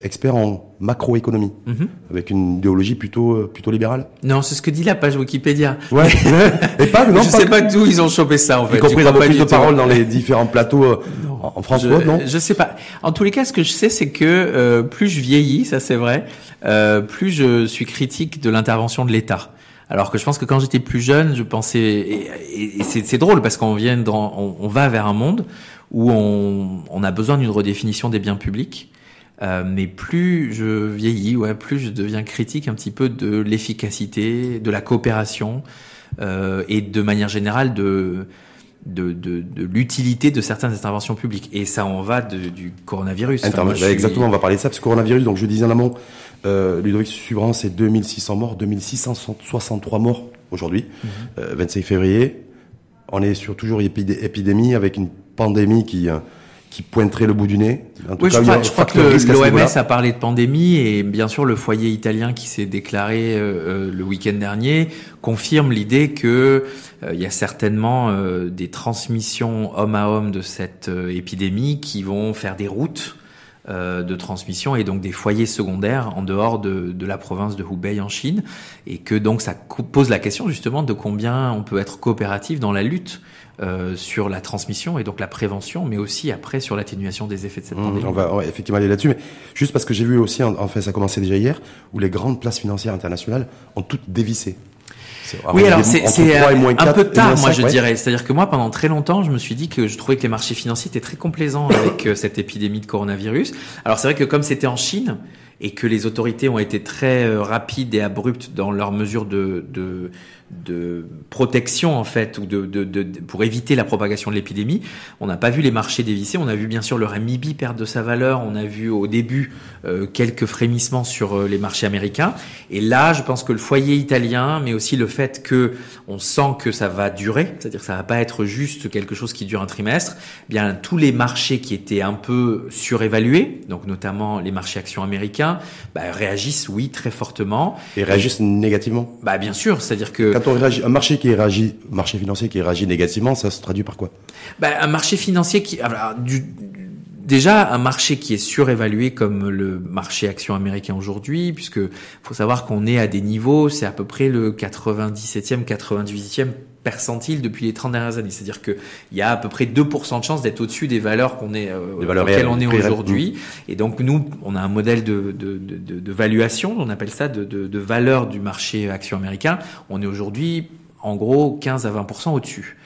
expert en macroéconomie, Mhm. avec une idéologie plutôt, euh, plutôt libérale. Non, c'est ce que dit la page Wikipédia. Ouais, et pas, non, je pas sais que- pas d'où ils ont chopé ça en fait. y compris pas plus de paroles dans les différents plateaux euh, en France je, ou autre, non? je sais pas. En tous les cas, ce que je sais, c'est que euh, plus je vieillis, ça c'est vrai, euh, plus je suis critique de l'intervention de l'État. Alors que je pense que quand j'étais plus jeune, je pensais et, et- c'est drôle parce qu'on vient dans, on, on va vers un monde où on, on a besoin d'une redéfinition des biens publics. Euh, mais plus je vieillis, ouais, plus je deviens critique un petit peu de l'efficacité, de la coopération euh, et de manière générale de de, de, de l'utilité de certaines interventions publiques. Et ça en va de- du coronavirus. Enfin, moi, Bah, suis- Exactement, on va parler de ça, parce que coronavirus, donc je disais en amont, euh, Ludovic Subran, c'est 2600 morts, 2663 morts aujourd'hui, Mhm. euh, 25 février. On est sur toujours épidé- épidémie avec une pandémie qui, euh, qui pointerait le bout du nez. En tout Oui, cas, je crois, je crois que l'OMS a parlé de pandémie et bien sûr le foyer italien qui s'est déclaré euh, euh, le week-end dernier confirme l'idée que euh, il y a certainement euh, des transmissions homme à homme de cette euh, épidémie qui vont faire des routes de transmission et donc des foyers secondaires en dehors de, de la province de Hubei en Chine et que donc ça pose la question justement de combien on peut être coopératif dans la lutte euh, sur la transmission et donc la prévention, mais aussi après sur l'atténuation des effets de cette Mmh, pandémie. on va effectivement aller là-dessus, mais juste parce que j'ai vu aussi, en- enfin ça a commencé déjà hier, où les grandes places financières internationales ont toutes dévissé. Oui, alors est c'est entre c'est 3 et moins un 4 peu tard, moi 5, je ouais. dirais. C'est-à-dire que moi, pendant très longtemps, je me suis dit que je trouvais que les marchés financiers étaient très complaisants avec euh, cette épidémie de coronavirus. Alors c'est vrai que comme c'était en Chine et que les autorités ont été très euh, rapides et abruptes dans leurs mesures de, de, de protection en fait ou de, de, de- pour éviter la propagation de l'épidémie, on n'a pas vu les marchés dévisser. On a vu bien sûr le renminbi perdre de sa valeur. On a vu au début euh, quelques frémissements sur euh, les marchés américains. Et là, je pense que le foyer italien, mais aussi le fait que on sent que ça va durer, c'est-à-dire que ça va pas être juste quelque chose qui dure un trimestre. eh Bien tous les marchés qui étaient un peu surévalués, donc notamment les marchés actions américains, bah, réagissent oui très fortement. Et réagissent négativement. Bah bien sûr, c'est-à-dire que Quand on réagit, un marché qui réagit, marché financier qui réagit négativement, ça se traduit par quoi? Bah, un marché financier qui, alors, du, déjà un marché qui est surévalué comme le marché action américain aujourd'hui, puisque faut savoir qu'on est à des niveaux, c'est à peu près le 97e, 98e percentile depuis les 30 dernières années. C'est-à-dire que il y a à peu près 2% de chance d'être au-dessus des valeurs qu'on est, euh, Des valeurs auxquelles réelles, on est aujourd'hui. Et donc nous, on a un modèle de, de, de, de, valuation, on appelle ça de, de, de valeur du marché action américain. On est aujourd'hui en gros 15 à 20% au-dessus.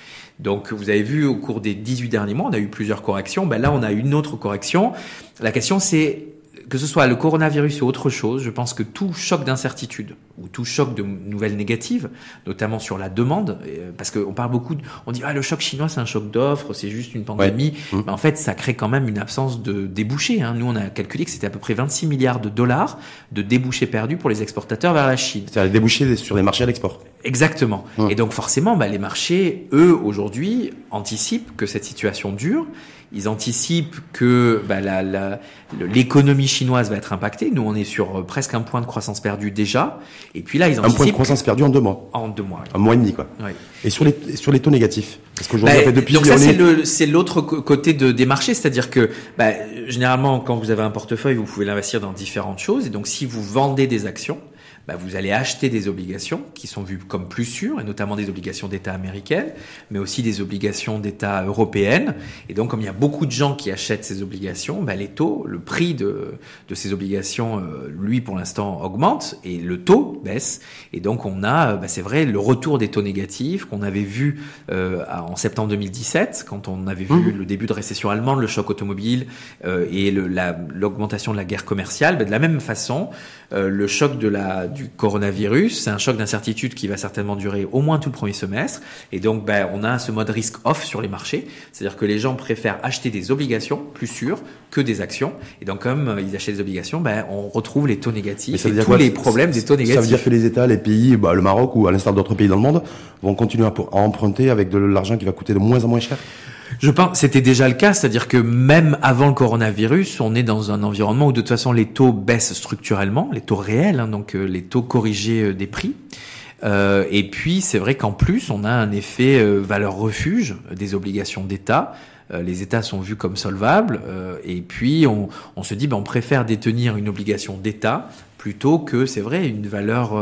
Donc vous avez vu au cours des 18 derniers mois, on a eu plusieurs corrections. Ben là, on a une autre correction. La question c'est que ce soit le coronavirus ou autre chose, je pense que tout choc d'incertitude ou tout choc de nouvelles négatives, notamment sur la demande, euh, parce qu'on parle beaucoup, de- on dit ah le choc chinois c'est un choc d'offres, c'est juste une pandémie, Mmh. mais en fait ça crée quand même une absence de débouchés. Hein. Nous on a calculé que c'était à peu près 26 milliards de dollars de débouchés perdus pour les exportateurs vers la Chine. C'est-à-dire les débouchés sur les marchés à l'export. Exactement. Hum. Et donc forcément, bah, les marchés, eux, aujourd'hui, anticipent que cette situation dure. Ils anticipent que bah, la- la- le- l'économie chinoise va être impactée. Nous, on est sur euh, presque un point de croissance perdu déjà. Et puis là, ils Un point de anticipent croissance perdu en deux mois. en deux mois. Un mois et demi, quoi. Ouais. Et sur les, sur les taux négatifs Parce qu'aujourd'hui, Bah, en fait, depuis donc ça c'est est- le c'est l'autre côté de, des marchés, c'est-à-dire que bah, généralement quand vous avez un portefeuille, vous pouvez l'investir dans différentes choses et donc si vous vendez des actions, bah, vous allez acheter des obligations qui sont vues comme plus sûres et notamment des obligations d'État américaines, mais aussi des obligations d'État européennes et donc comme il y a beaucoup de gens qui achètent ces obligations, bah, les taux, le prix de de ces obligations, euh, lui pour l'instant augmente et le taux baisse et donc on a, euh, bah, c'est vrai, le retour des taux négatifs qu'on avait vu euh, en septembre 2017, quand on avait vu Mhm. le début de récession allemande, le choc automobile euh, et le- la- l'augmentation de la guerre commerciale. Ben, de la même façon, euh, le choc de la, du coronavirus, c'est un choc d'incertitude qui va certainement durer au moins tout le premier semestre. Et donc, ben, on a ce mode risque off sur les marchés, c'est-à-dire que les gens préfèrent acheter des obligations plus sûres que des actions. Et donc, comme euh, ils achètent des obligations, ben, on retrouve les taux négatifs ça et dire tous quoi les problèmes des taux négatifs. Ça veut dire que les États, les pays, bah, le Maroc ou à l'instar d'autres pays dans le monde, vont continuer à, à emprunter avec de l'argent qui va coûter de moins en moins cher? Je pense c'était déjà le cas, c'est-à-dire que même avant le coronavirus, on est dans un environnement où de toute façon les taux baissent structurellement, les taux réels, hein, donc euh, les taux corrigés euh, des prix. Euh, et puis c'est vrai qu'en plus on a un effet valeur refuge des obligations d'État les États sont vus comme solvables, et puis on, on se dit, ben, on préfère détenir une obligation d'État plutôt que, c'est vrai, une valeur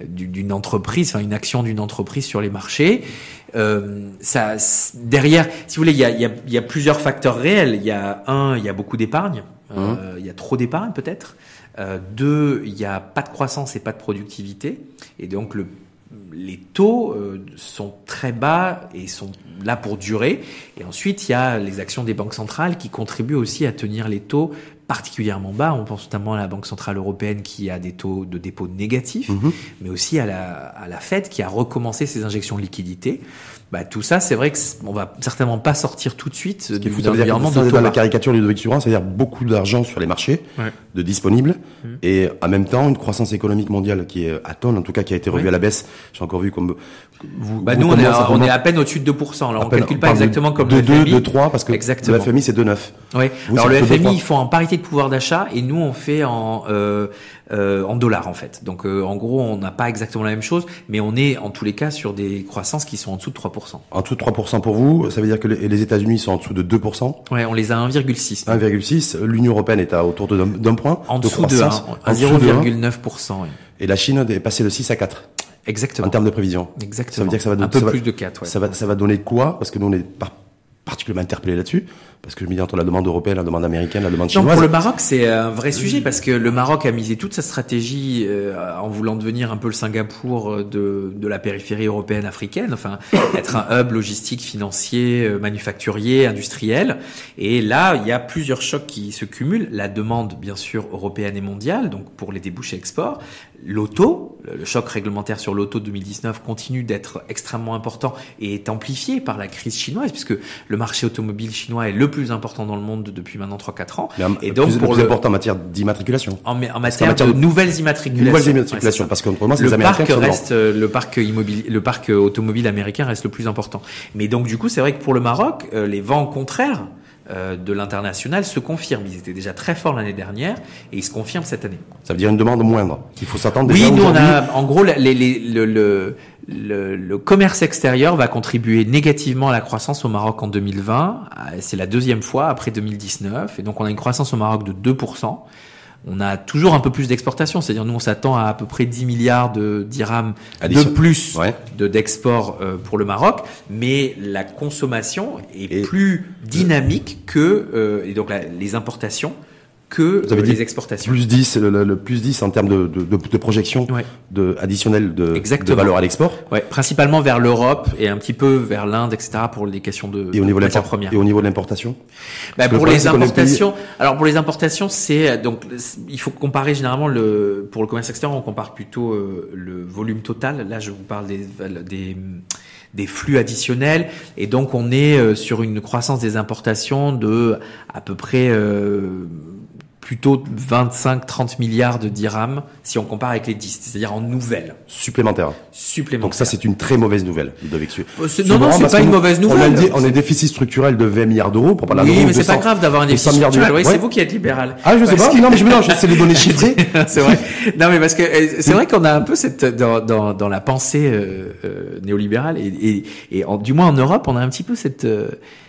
d'une entreprise, enfin une action d'une entreprise sur les marchés. Euh, ça, derrière, si vous voulez, il y a, y, a, y a, plusieurs facteurs réels. Il y a un, il y a beaucoup d'épargne. Euh, mmh. il y a trop d'épargne peut-être. Euh, deux, il n'y a pas de croissance et pas de productivité. Et donc le, les taux euh, sont très bas et sont là pour durer. Et ensuite, il y a les actions des banques centrales qui contribuent aussi à tenir les taux particulièrement bas. On pense notamment à la Banque Centrale Européenne qui a des taux de dépôt négatifs, mmh. mais aussi à la, à la Fed qui a recommencé ses injections de liquidités bah, tout ça, c'est vrai qu'on va certainement pas sortir tout de suite du environnement de dans la caricature du Ludovic c'est-à-dire beaucoup d'argent sur les marchés, de disponibles, mmh. et en même temps une croissance économique mondiale qui est à tonne, en tout cas qui a été revue à la baisse. J'ai encore vu comme vous. Bah nous, on, est à, on est à peine au-dessus de 2%. Alors on calcule pas exactement comme de le 2, de 3, parce que le FMI c'est 2,9. Oui. Alors le FMI, ils font en parité de pouvoir d'achat, et nous on fait en euh, euh, en dollars en fait. Donc euh, en gros, on n'a pas exactement la même chose, mais on est en tous les cas sur des croissances qui sont en dessous de 3%. En dessous de 3% pour vous, ça veut dire que les États-Unis sont en dessous de 2%. Ouais, on les a à 1,6. 1,6. L'Union européenne est à autour d'un point. En dessous de, 1, à 0,9%. Oui. Et la Chine est passée de 6 à 4. Exactement. En termes de prévision. Exactement. Ça veut dire que ça va donner un peu plus de 4. Ouais. Ça va, ça va donner quoi? Parce que nous on est particulièrement interpellé là-dessus parce que je me dis entre la demande européenne, la demande américaine, la demande chinoise. Donc pour le Maroc, c'est un vrai sujet parce que le Maroc a misé toute sa stratégie euh, en voulant devenir un peu le Singapour euh, de, de la périphérie européenne africaine, enfin être un hub logistique, financier, euh, manufacturier, industriel. Et là, il y a plusieurs chocs qui se cumulent. La demande, bien sûr, européenne et mondiale, donc pour les débouchés export. L'auto, le choc réglementaire sur l'auto 2019 continue d'être extrêmement important et est amplifié par la crise chinoise puisque le marché automobile chinois est le plus important dans le monde depuis maintenant 3-4 ans. et donc, plus, pour le plus important en matière d'immatriculation. En, en, matière, de nouvelles immatriculations. Nouvelles immatriculations, parce que moi, le parc reste, le parc immobilier, le parc automobile américain reste le plus important. Mais donc, du coup, c'est vrai que pour le Maroc, euh, les vents contraires euh, de l'international se confirment. Ils étaient déjà très forts l'année dernière et ils se confirment cette année. Ça veut dire une demande moindre. Il faut s'attendre. Oui, nous on a, en gros, les, les, le, le le, le, commerce extérieur va contribuer négativement à la croissance au Maroc en 2020. C'est la deuxième fois après 2019. Et donc on a une croissance au Maroc de 2%. On a toujours un peu plus d'exportation, c'est-à-dire nous on s'attend à à peu près 10 milliards de dirhams de plus de d'export euh, pour le Maroc, mais la consommation est plus dynamique que euh, et donc les importations que Vous avez euh, dit les exportations. Plus 10, le, le plus 10 en termes de, de, de, de projection ouais. de, additionnelle de, de valeur à l'export. Ouais, principalement vers l'Europe et un petit peu vers l'Inde, etc. pour les questions de, et au niveau de matières premières. Et au niveau de l'importation? Bah, Pour les importations, alors pour les importations, c'est donc il faut comparer généralement le pour le commerce extérieur, on compare plutôt euh, le volume total. Là, je vous parle des, des des flux additionnels et donc on est euh, sur une croissance des importations de à peu près euh, plutôt 25-30 milliards de dirhams si on compare avec les 10, c'est-à-dire en nouvelles. Supplémentaires. Supplémentaires. Donc ça, c'est une très mauvaise nouvelle, Ludovic. Euh, non, non, c'est pas une mauvaise nouvelle. On a, dit, on a des déficits structurels de 20 milliards d'euros pour parler Oui, mais c'est pas grave d'avoir un déficit structurel. Oui, c'est vous qui êtes libéral. Ah, je sais pas. Non, mais je mélange. C'est les données chiffrées. c'est vrai. Non, mais parce que euh, c'est vrai qu'on a un peu cette dans dans, dans la pensée euh, euh, néolibérale et et, et en, du moins en Europe, on a un petit peu cette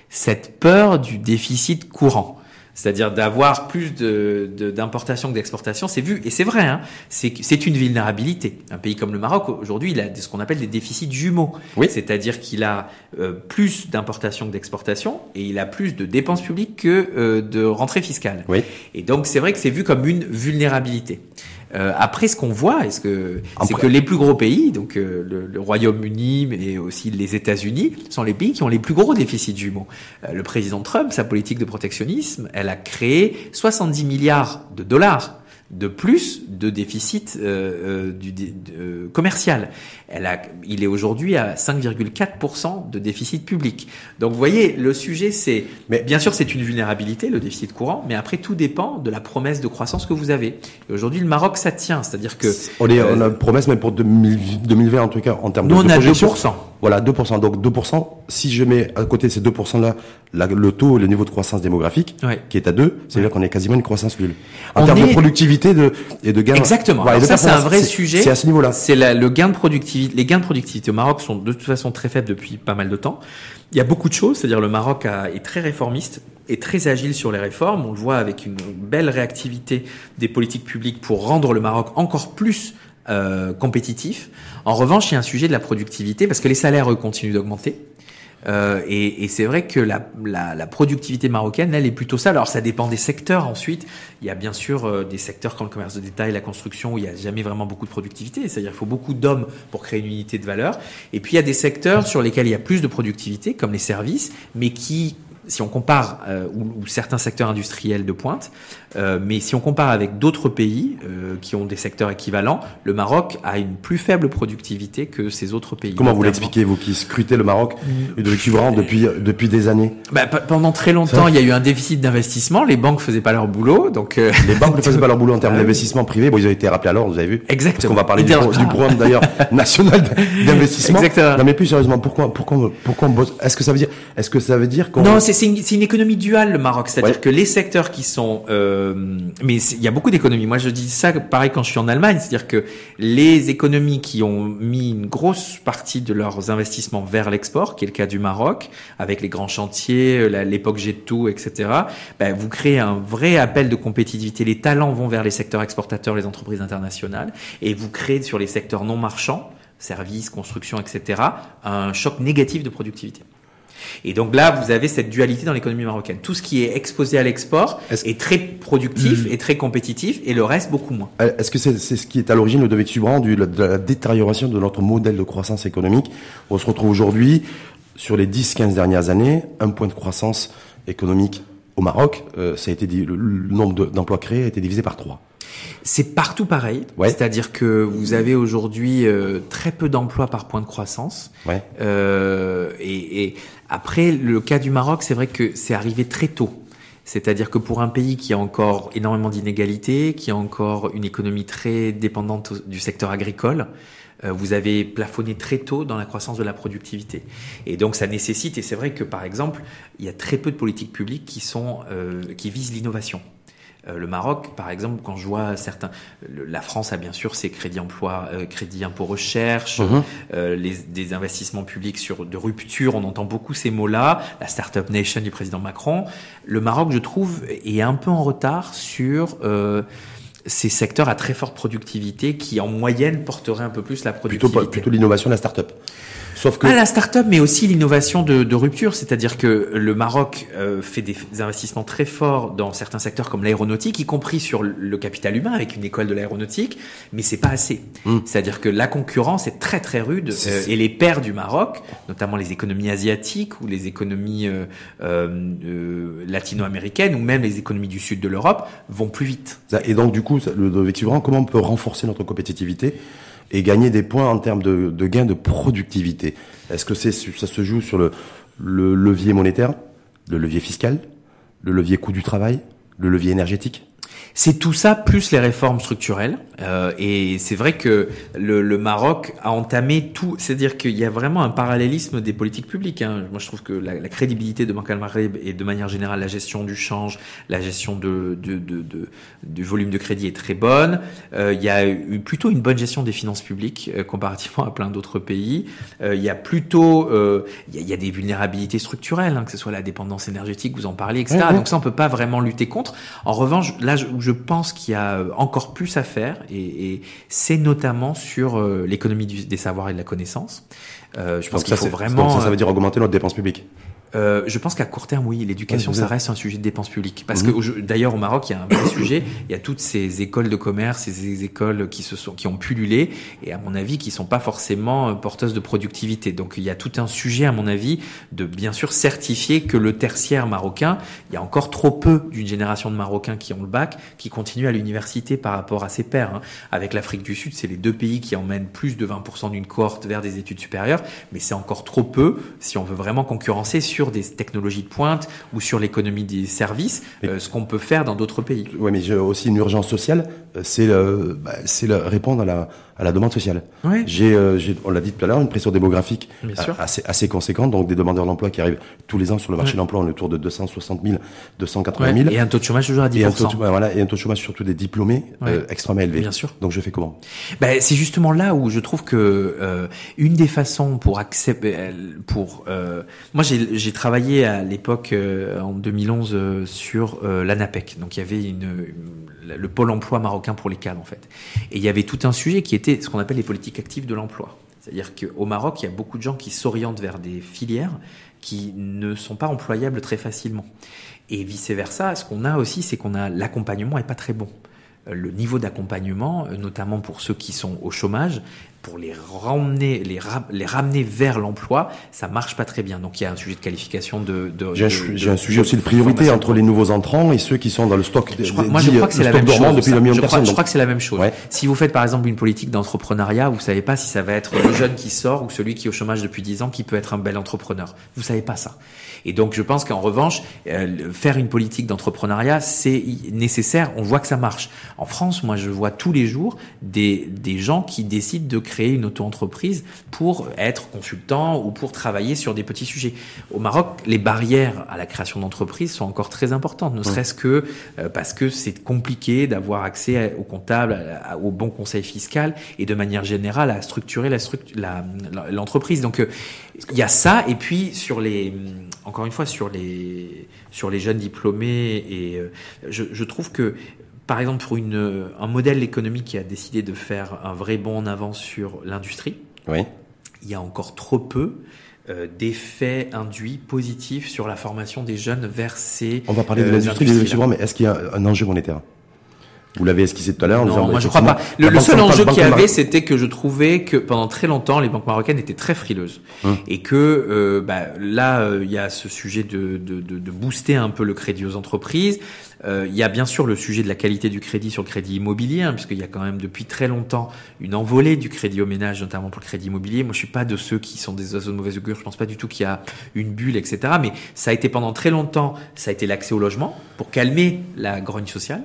cette peur du déficit courant c'est-à-dire d'avoir plus d'importation de, que d'exportation, c'est vu et c'est vrai. Hein, c'est une vulnérabilité. Un pays comme le Maroc aujourd'hui, il a ce qu'on appelle des déficits jumeaux, oui. c'est-à-dire qu'il a euh, plus d'importation que d'exportation et il a plus de dépenses publiques que euh, de rentrées fiscales. Oui. Et donc c'est vrai que c'est vu comme une vulnérabilité. Euh, après, ce qu'on voit, est-ce que c'est que les plus gros pays, donc euh, le, le Royaume-Uni, mais aussi les États-Unis, sont les pays qui ont les plus gros déficits jumeaux. Euh, le président Trump, sa politique de protectionnisme, elle a créé 70 milliards de dollars de plus de déficit euh, euh, du, de, commercial. Elle a, il est aujourd'hui à 5,4% de déficit public. Donc vous voyez, le sujet c'est, mais bien sûr c'est une vulnérabilité, le déficit courant, mais après tout dépend de la promesse de croissance que vous avez. Et aujourd'hui le Maroc ça tient, c'est-à-dire que... On, est, on a une promesse même pour 2020 en tout cas en termes nous de, on a 2%. Voilà, 2%. Donc 2%, si je mets à côté ces 2%-là le taux, le niveau de croissance démographique, qui est à 2, c'est-à-dire qu'on est quasiment une croissance nulle. En termes de productivité de, et de gain. Exactement. ça, c'est un vrai sujet. C'est à ce niveau-là. C'est le gain de productivité. Les gains de productivité au Maroc sont de toute façon très faibles depuis pas mal de temps. Il y a beaucoup de choses, c'est-à-dire le Maroc est très réformiste est très agile sur les réformes. On le voit avec une belle réactivité des politiques publiques pour rendre le Maroc encore plus euh, compétitif. En revanche, il y a un sujet de la productivité parce que les salaires eux, continuent d'augmenter. Euh, et, et c'est vrai que la, la, la, productivité marocaine, elle est plutôt ça. Alors ça dépend des secteurs. Ensuite, il y a bien sûr euh, des secteurs comme le commerce de détail, la construction, où il n'y a jamais vraiment beaucoup de productivité. C'est-à-dire qu'il faut beaucoup d'hommes pour créer une unité de valeur. Et puis il y a des secteurs sur lesquels il y a plus de productivité, comme les services, mais qui si on compare, euh, ou, certains secteurs industriels de pointe, euh, mais si on compare avec d'autres pays euh, qui ont des secteurs équivalents, le Maroc a une plus faible productivité que ces autres pays. Comment vous l'expliquez, vous qui scrutez le Maroc et de depuis, depuis des années bah, Pendant très longtemps, il y a eu un déficit d'investissement, les banques faisaient pas leur boulot. Donc, Les banques ne faisaient pas leur boulot en termes ah d'investissement privé, bon, ils ont été rappelés à l'ordre, vous avez vu Exactement. Parce qu'on va parler du, du, programme d'ailleurs national d'investissement. Exactement. Non mais plus sérieusement, pourquoi, pourquoi, pourquoi Est-ce que ça veut dire, est-ce que ça veut dire qu'on... Non, c'est une, une, économie duale le Maroc, c'est-à-dire que les secteurs qui sont, euh, mais il y a beaucoup d'économies. Moi, je dis ça pareil quand je suis en Allemagne, c'est-à-dire que les économies qui ont mis une grosse partie de leurs investissements vers l'export, qui est le cas du Maroc, avec les grands chantiers, euh, l'époque G2, etc. Ben, vous créez un vrai appel de compétitivité. Les talents vont vers les secteurs exportateurs, les entreprises internationales, et vous créez sur les secteurs non marchands services, construction, etc., un choc négatif de productivité. Et donc là, vous avez cette dualité dans l'économie marocaine. Tout ce qui est exposé à l'export est, très productif hmm. et très compétitif, et le reste beaucoup moins. Euh, est-ce que c'est ce qui est à l'origine, de subran de la détérioration de notre modèle de croissance économique? On se retrouve aujourd'hui, sur les 10-15 dernières années, un point de croissance économique au Maroc, euh, ça a été le, nombre d'emplois créés a été divisé par 3. C'est partout pareil. C'est-à-dire que vous avez aujourd'hui euh, très peu d'emplois par point de croissance. Ouais. Euh, et, et, après, le cas du Maroc, c'est vrai que c'est arrivé très tôt. C'est-à-dire que pour un pays qui a encore énormément d'inégalités, qui a encore une économie très dépendante du secteur agricole, euh, vous avez plafonné très tôt dans la croissance de la productivité. Et donc ça nécessite, et c'est vrai que par exemple, il y a très peu de politiques publiques qui, sont, euh, qui visent l'innovation. Euh, le Maroc, par exemple, quand je vois certains, la France a bien sûr ses crédits emploi, euh, crédits impôt recherche, mhm. euh, les, des investissements publics sur de rupture. On entend beaucoup ces mots-là. La startup nation du président Macron. Le Maroc, je trouve, est un peu en retard sur ces secteurs à très forte productivité qui, en moyenne, porteraient un peu plus la productivité. Plutôt, plutôt l'innovation, la startup. Sauf que... Ah, la start-up, mais aussi l'innovation de, de, rupture, c'est-à-dire que le Maroc euh, fait des investissements très forts dans certains secteurs comme l'aéronautique, y compris sur le capital humain avec une école de l'aéronautique, mais c'est pas assez. Hmm. C'est-à-dire que la concurrence est très très rude euh, et les pairs du Maroc, notamment les économies asiatiques ou les économies euh, euh latino-américaines ou même les économies du sud de l'Europe, vont plus vite. Et donc du coup, le, le comment on peut renforcer notre compétitivité et gagner des points en termes de, de gains de productivité. Est-ce que c'est ça se joue sur le, le levier monétaire, le levier fiscal, le levier coût du travail, le levier énergétique? C'est tout ça plus les réformes structurelles. Euh, et c'est vrai que le, le, Maroc a entamé tout. C'est-à-dire qu'il y a vraiment un parallélisme des politiques publiques. Hein. Moi, je trouve que la, la crédibilité de Banque al-Maghreb et de manière générale la gestion du change, la gestion de, de, de, de du volume de crédit est très bonne. Euh, il y a eu plutôt une bonne gestion des finances publiques euh, comparativement à plein d'autres pays. Euh, il y a plutôt, euh, il y, a, il, y a, des vulnérabilités structurelles, hein, que ce soit la dépendance énergétique, vous en parlez, etc. Donc ça, on peut pas vraiment lutter contre. En revanche, là où je pense qu'il y a encore plus à faire, et, et c'est notamment sur euh, l'économie des savoirs et de la connaissance. Euh, je pense qu'il faut vraiment. Ça, ça veut dire augmenter notre dépense publique. Euh, je pense qu'à court terme, oui, l'éducation, ça reste un sujet de dépenses publiques. Parce mhm. que d'ailleurs, au Maroc, il y a un vrai sujet. Il y a toutes ces écoles de commerce, ces écoles qui se sont, qui ont pullulé, et à mon avis, qui sont pas forcément euh, porteuses de productivité. Donc, il y a tout un sujet, à mon avis, de bien sûr certifier que le tertiaire marocain, il y a encore trop peu d'une génération de Marocains qui ont le bac, qui continuent à l'université par rapport à ses pairs. Hein. Avec l'Afrique du Sud, c'est les deux pays qui emmènent plus de 20% d'une cohorte vers des études supérieures, mais c'est encore trop peu si on veut vraiment concurrencer sur sur des technologies de pointe ou sur l'économie des services, euh, ce qu'on peut faire dans d'autres pays. Oui, mais j'ai aussi une urgence sociale, euh, c'est bah, c'est répondre à la, à la demande sociale. Ouais. J'ai, euh, j'ai, on l'a dit tout à l'heure, une pression démographique assez, assez conséquente, donc des demandeurs d'emploi qui arrivent tous les ans sur le marché Ouais. de l'emploi, on est autour de 260 000, 280 Ouais, 000. Et un taux de chômage toujours à 10%. Et un, taux de, voilà, et un taux de chômage surtout des diplômés extrêmement élevé. Bien sûr. Donc je fais comment? Ben, c'est justement là où je trouve que euh, une des façons pour accepter, pour euh, moi j'ai j'ai travaillé à l'époque euh, en 2011 euh, sur euh, l'ANAPEC, donc il y avait le pôle emploi marocain pour les cadres en fait, et il y avait tout un sujet qui était ce qu'on appelle les politiques actives de l'emploi. C'est-à-dire qu'au Maroc, il y a beaucoup de gens qui s'orientent vers des filières qui ne sont pas employables très facilement. Et vice-versa, ce qu'on a aussi, c'est qu'on a l'accompagnement est pas très bon. Le niveau d'accompagnement, notamment pour ceux qui sont au chômage, pour les ramener, les, ra- les ramener vers l'emploi, ça marche pas très bien. Donc il y a un sujet de qualification de. de J'ai un, sujet aussi de priorité entre les nouveaux entrants et ceux qui sont dans le stock. Je crois, moi, je crois que c'est la même chose. je, crois, que c'est la même chose. Si vous faites par exemple une politique d'entrepreneuriat, vous savez pas si ça va être le jeune qui sort ou celui qui est au chômage depuis 10 ans qui peut être un bel entrepreneur. Vous savez pas ça. Et donc je pense qu'en revanche, euh, faire une politique d'entrepreneuriat, c'est nécessaire. On voit que ça marche. En France, moi, je vois tous les jours des, des gens qui décident de créer une auto-entreprise pour être consultant ou pour travailler sur des petits sujets. Au Maroc, les barrières à la création d'entreprises sont encore très importantes, ne serait-ce que euh, parce que c'est compliqué d'avoir accès à- au comptable, à- à- au bon conseil fiscal et de manière générale à structurer la structu- la- la- l'entreprise. Donc euh, il y a ça et puis sur les encore une fois sur les sur les jeunes diplômés et euh, je, je trouve que par exemple pour une un modèle économique qui a décidé de faire un vrai bond en avant sur l'industrie, Oui. il y a encore trop peu euh, d'effets induits positifs sur la formation des jeunes vers ces On va parler de euh, l'industrie mais est-ce qu'il y a un enjeu monétaire? Vous l'avez esquissé tout à l'heure. Non, moi je crois pas. Le, seul enjeu qu'il y avait, c'était que je trouvais que pendant très longtemps, les banques marocaines étaient très frileuses. Hum. Et que euh, bah, là, euh, il y a ce sujet de, de, de, de booster un peu le crédit aux entreprises. Euh, il y a bien sûr le sujet de la qualité du crédit sur le crédit immobilier, hein, puisqu'il y a quand même depuis très longtemps une envolée du crédit au ménage, notamment pour le crédit immobilier. Moi, je suis pas de ceux qui sont des oiseaux de mauvaise augure. Je pense pas du tout qu'il y a une bulle, etc. Mais ça a été pendant très longtemps, ça a été l'accès au logement pour calmer la grogne sociale.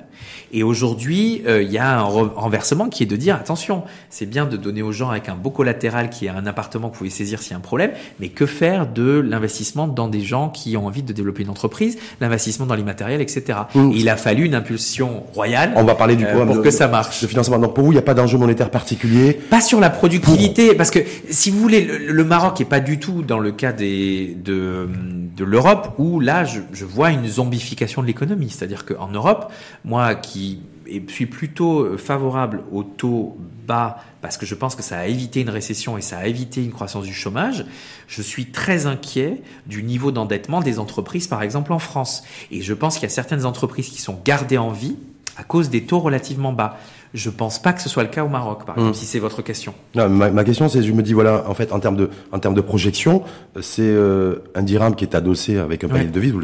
Et aujourd'hui, euh, il y a un re- renversement qui est de dire attention, c'est bien de donner aux gens avec un beau collatéral qui est un appartement que vous pouvez saisir s'il y a un problème, mais que faire de l'investissement dans des gens qui ont envie de développer une entreprise, l'investissement dans l'immatériel, etc. Il a fallu une impulsion royale On va parler du euh, programme pour de- que ça marche. de financement. Donc pour vous, il n'y a pas d'enjeu monétaire particulier. Pas sur la productivité, parce que si vous voulez, le, le Maroc est pas du tout dans le cas des, de, de l'Europe où là, je, je vois une zombification de l'économie. C'est-à-dire qu'en Europe, moi qui est- suis plutôt euh, favorable au taux bas parce que je pense que ça a évité une récession et ça a évité une croissance du chômage, je suis très inquiet du niveau d'endettement des entreprises, par exemple en France. Et je pense qu'il y a certaines entreprises qui sont gardées en vie à cause des taux relativement bas. Je pense pas que ce soit le cas au Maroc, par exemple, si c'est votre question. Non, ma, ma question, c'est, je me dis, voilà, en fait, en termes de, en termes de projection, euh, c'est euh, un dirham qui est adossé avec un panier Ouais. de devises,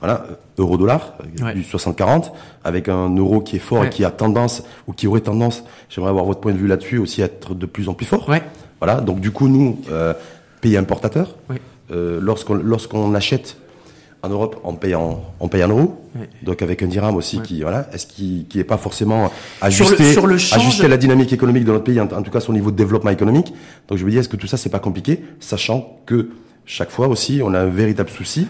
voilà, euro-dollar, euh, Ouais. du 60-40, avec un euro qui est fort Ouais. et qui a tendance, ou qui aurait tendance, j'aimerais avoir votre point de vue là-dessus, aussi à être de plus en plus fort. Ouais. Voilà, donc du coup, nous, euh, pays importateurs, lorsqu'on lorsqu'on achète en Europe, on paye en, on paye en euros. Oui. Donc avec un dirham aussi qui, voilà, est-ce qui, qui est pas forcément Sur le- ajusté, sur le change- ajusté à la dynamique économique de notre pays, en, en tout cas son niveau de développement économique. Donc je me dis, est-ce que tout ça c'est pas compliqué, sachant que chaque fois aussi, on a un véritable souci,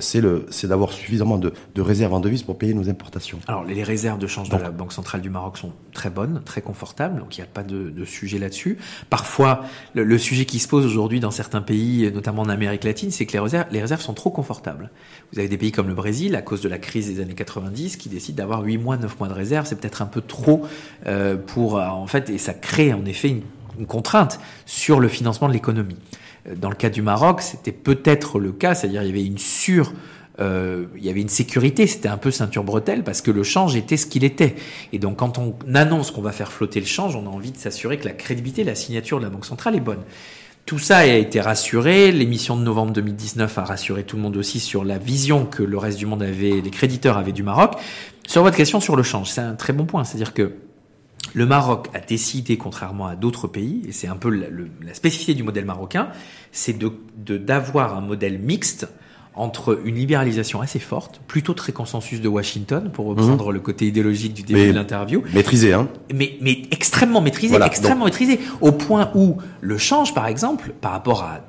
c'est le, c'est d'avoir suffisamment de, de réserves en devises pour payer nos importations. Alors, les réserves de change Donc- de la Banque centrale du Maroc sont très bonnes, très confortables, donc il n'y a pas de, de sujet là-dessus. Parfois, le, le sujet qui se pose aujourd'hui dans certains pays, notamment en Amérique latine, c'est que les réserves, les réserves sont trop confortables. Vous avez des pays comme le Brésil, à cause de la crise des années 90, qui décident d'avoir 8 mois, 9 mois de réserve. C'est peut-être un peu trop euh, pour, euh, en fait, et ça crée en effet une, une contrainte sur le financement de l'économie. Dans le cas du Maroc, c'était peut-être le cas, c'est-à-dire il y avait une sur euh, il y avait une sécurité, c'était un peu ceinture bretelle parce que le change était ce qu'il était. Et donc quand on annonce qu'on va faire flotter le change, on a envie de s'assurer que la crédibilité, la signature de la Banque centrale est bonne. Tout ça a été rassuré. L'émission de novembre 2019 a rassuré tout le monde aussi sur la vision que le reste du monde avait, les créditeurs avaient du Maroc. Sur votre question sur le change, c'est un très bon point. C'est-à-dire que le Maroc a décidé, contrairement à d'autres pays, et c'est un peu la, le- la spécificité du modèle marocain, c'est de de- d'avoir un modèle mixte entre une libéralisation assez forte, plutôt très consensus de Washington, pour reprendre le côté idéologique du début Mais- de l'interview, Maîtrisé, hein. Mais, mais extrêmement maîtrisé, Voilà, extrêmement maîtrisé, au point où le change, par exemple, par rapport à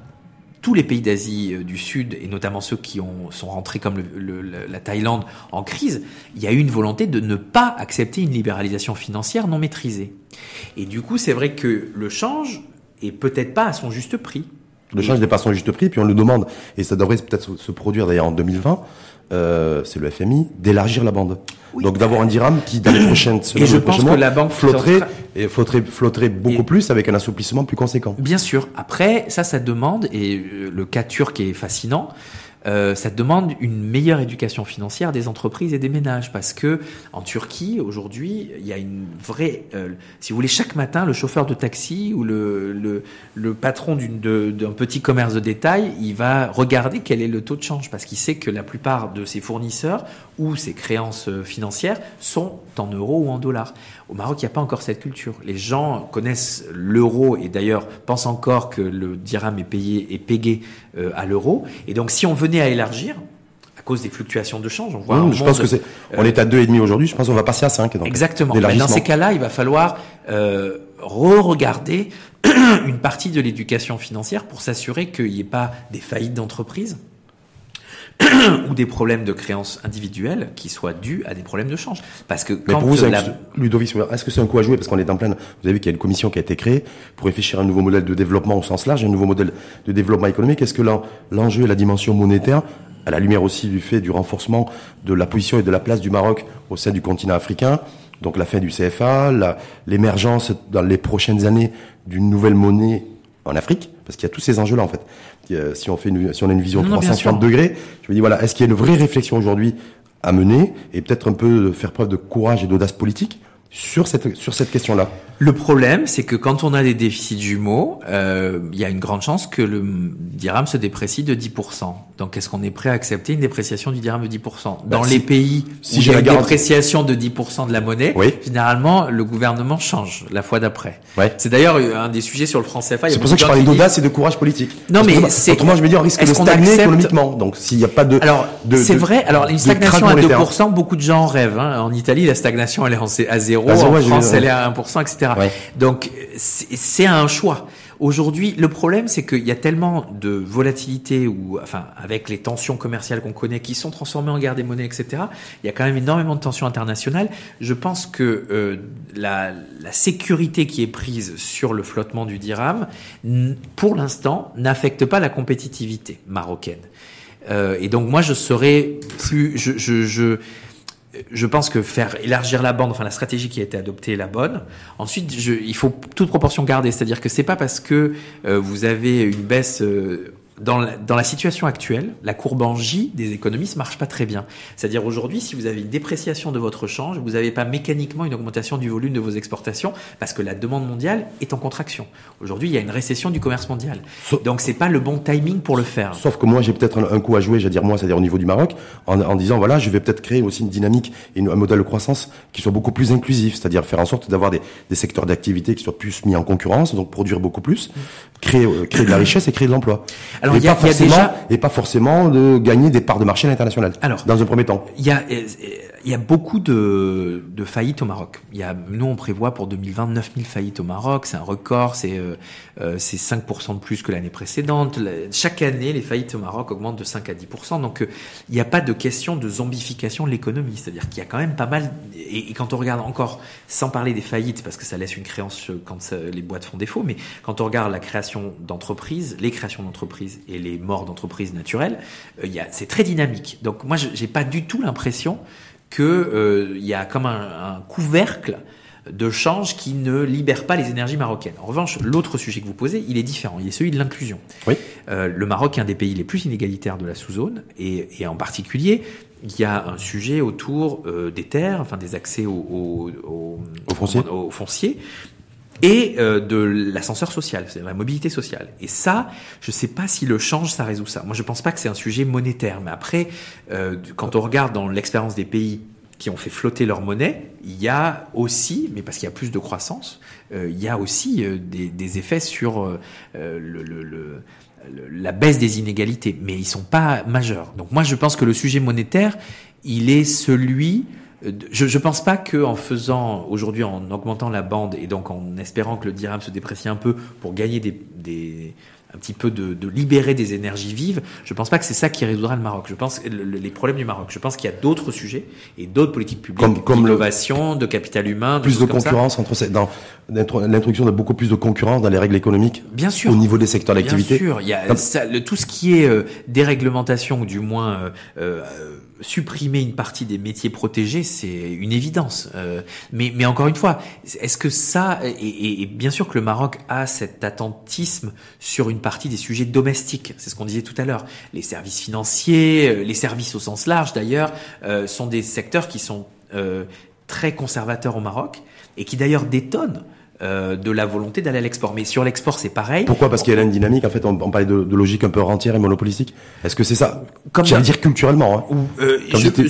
tous les pays d'Asie euh, du Sud, et notamment ceux qui ont, sont rentrés comme le- le- le- la Thaïlande en crise, il y a eu une volonté de ne pas accepter une libéralisation financière non maîtrisée. Et du coup, c'est vrai que le change est peut-être pas à son juste prix. Le change n'est pas à son juste prix, puis on le demande, et ça devrait peut-être se- produire d'ailleurs en 2020, euh, c'est le FMI, d'élargir la bande. Oui. Donc d'avoir un dirham qui, dans les prochaines semaines, Et je pense que la banque flotterait, et flotterait, flotterait beaucoup Et- plus avec un assouplissement plus conséquent. Bien sûr. Après, ça, ça demande, et euh, le cas turc est fascinant, euh, ça demande une meilleure éducation financière des entreprises et des ménages. Parce que en Turquie, aujourd'hui, il y a une vraie... euh, si vous voulez, chaque matin, le chauffeur de taxi ou le, le, le patron d'un petit commerce de détail, il va regarder quel est le taux de change. Parce qu'il sait que la plupart de ses fournisseurs ou ses créances euh, financières sont en euros ou en dollars. Au Maroc, il n'y a pas encore cette culture. Les gens connaissent l'euro et d'ailleurs pensent encore que le dirham est payé et pégé euh, à l'euro. Et donc, si on venait à élargir, à cause des fluctuations de change, on voit Mmh, je monde- pense que c'est, on est à deux et demi aujourd'hui, je pense qu'on va passer à 5. Donc, Exactement. Mais dans ces cas-là, il va falloir euh, re-regarder une partie de l'éducation financière pour s'assurer qu'il n'y ait pas des faillites d'entreprise ou des problèmes de créances individuelles qui soient dus à des problèmes de change. Parce que Mais quand pour vous, la- Ludovic, est-ce que c'est un coup à jouer? Parce qu'on est en pleine. Vous avez vu qu'il y a une commission qui a été créée pour réfléchir à un nouveau modèle de développement au sens large, un nouveau modèle de développement économique. Est-ce que l'en- l'enjeu est la dimension monétaire, à la lumière aussi du fait du renforcement de la position et de la place du Maroc au sein du continent africain, donc la fin du CFA, l'émergence dans les prochaines années d'une nouvelle monnaie en Afrique, parce qu'il y a tous ces enjeux-là en fait. Si on fait une, si on a une vision Non, non, bien 360 sûr. degrés, je me dis voilà, est-ce qu'il y a une vraie réflexion aujourd'hui à mener et peut-être un peu de faire preuve de courage et d'audace politique sur cette sur cette question-là. Le problème, c'est que quand on a des déficits jumeaux, euh, il y a une grande chance que le dirham se déprécie de 10%. Donc, est-ce qu'on est prêt à accepter une dépréciation du dirham de 10% Dans Bah, les si- pays si où il y a une garantie- dépréciation de 10% de la monnaie, Oui. généralement, le gouvernement change la fois d'après. Ouais. C'est d'ailleurs un des sujets sur le franc CFA. C'est pour ça que je parlais d'audace et de courage politique. Non, Parce mais c'est- autrement je me dis on risque de stagner accepte- économiquement. Donc s'il n'y a pas de Alors, c'est vrai. Alors, une stagnation à monétaire. 2%, beaucoup de gens en rêvent. hein. En Italie, la stagnation, elle est à zéro. À en France, elle est à 1%, etc. Ouais. Donc, c'est un choix. Aujourd'hui, le problème, c'est qu'il y a tellement de volatilité ou, enfin, avec les tensions commerciales qu'on connaît, qui sont transformées en guerre des monnaies, etc. Il y a quand même énormément de tensions internationales. Je pense que euh, la, la sécurité qui est prise sur le flottement du dirham, pour l'instant, n'affecte pas la compétitivité marocaine. Euh, et donc moi, je serais plus, je, je, je, je pense que faire élargir la bande, enfin la stratégie qui a été adoptée est la bonne. Ensuite, il faut toute proportion garder, c'est-à-dire que c'est pas parce que euh, vous avez une baisse euh, dans la, dans la situation actuelle, la courbe en J des économistes marche pas très bien. C'est-à-dire aujourd'hui, si vous avez une dépréciation de votre change, vous n'avez pas mécaniquement une augmentation du volume de vos exportations parce que la demande mondiale est en contraction. Aujourd'hui, il y a une récession du commerce mondial. Sauf- Donc c'est pas le bon timing pour le faire. Sauf que moi, j'ai peut-être un, un coup à jouer, j'allais dire moi, c'est-à-dire au niveau du Maroc, en, en disant voilà, je vais peut-être créer aussi une dynamique et un modèle de croissance qui soit beaucoup plus inclusif, c'est-à-dire faire en sorte d'avoir des, des secteurs d'activité qui soient plus mis en concurrence, donc produire beaucoup plus, créer, euh, créer de la richesse et créer de l'emploi. Alors, et, il y a- pas il y a forcément, déjà- et pas forcément de gagner des parts de marché à l'international. Alors, dans un premier temps. Il y a, euh, il y a beaucoup de, de faillites au Maroc. Il y a, nous, on prévoit pour 2020 9000 faillites au Maroc. C'est un record. C'est euh, euh, c'est 5% de plus que l'année précédente. Chaque année, les faillites au Maroc augmentent de 5 à 10%. Donc, euh, il n'y a pas de question de zombification de l'économie. C'est-à-dire qu'il y a quand même pas mal. Et, quand on regarde encore, sans parler des faillites, parce que ça laisse une créance euh, quand les boîtes font défaut, mais quand on regarde la création d'entreprises, les créations d'entreprises et les morts d'entreprises naturelles, euh, c'est très dynamique. Donc, moi, j'ai pas du tout l'impression que euh, il y a comme un, un couvercle de change qui ne libère pas les énergies marocaines. En revanche, l'autre sujet que vous posez, il est différent. Il est celui de l'inclusion. Oui. Euh, le Maroc est un des pays les plus inégalitaires de la sous-zone, et, et en particulier, il y a un sujet autour euh, des terres, enfin des accès au, au, au, Au foncier. au foncier, et euh, de l'ascenseur social, c'est-à-dire la mobilité sociale. Et ça, je sais pas si le change, ça résout ça. Moi, je pense pas que c'est un sujet monétaire, mais après, euh, quand on regarde dans l'expérience des pays qui ont fait flotter leur monnaie, il y a aussi, mais parce qu'il y a plus de croissance, euh, il y a aussi euh, des, des effets sur euh, euh, le, le, le, la baisse des inégalités, mais ils sont pas majeurs. Donc moi, je pense que le sujet monétaire, il est celui je ne pense pas que en faisant aujourd'hui en augmentant la bande et donc en espérant que le dirham se déprécie un peu pour gagner des, des un petit peu de, de, libérer des énergies vives. Je pense pas que c'est ça qui résoudra le Maroc. Je pense les problèmes du Maroc. Je pense qu'il y a d'autres sujets et d'autres politiques publiques, comme, comme d'innovation, de capital humain, plus de concurrence entre ces, dans l'introduction de beaucoup plus de concurrence dans les règles économiques. Bien sûr. Au niveau des secteurs d'activité. Bien sûr. Il y a ça, le, tout ce qui est euh, déréglementation ou du moins euh, euh, supprimer une partie des métiers protégés, c'est une évidence. Euh, mais, mais encore une fois, est-ce que ça, et, et, bien sûr que le Maroc a cet attentisme sur une partie des sujets domestiques, c'est ce qu'on disait tout à l'heure. Les services financiers, euh, les services au sens large d'ailleurs, euh, sont des secteurs qui sont très conservateurs au Maroc et qui d'ailleurs détonnent euh, de la volonté d'aller à l'export. Mais sur l'export, c'est pareil. Pourquoi? Parce qu'il y a une dynamique. En fait, on, on parlait de, de, logique un peu rentière et monopolistique. Est-ce que c'est ça? Comme J'allais dire culturellement. Hein. euh,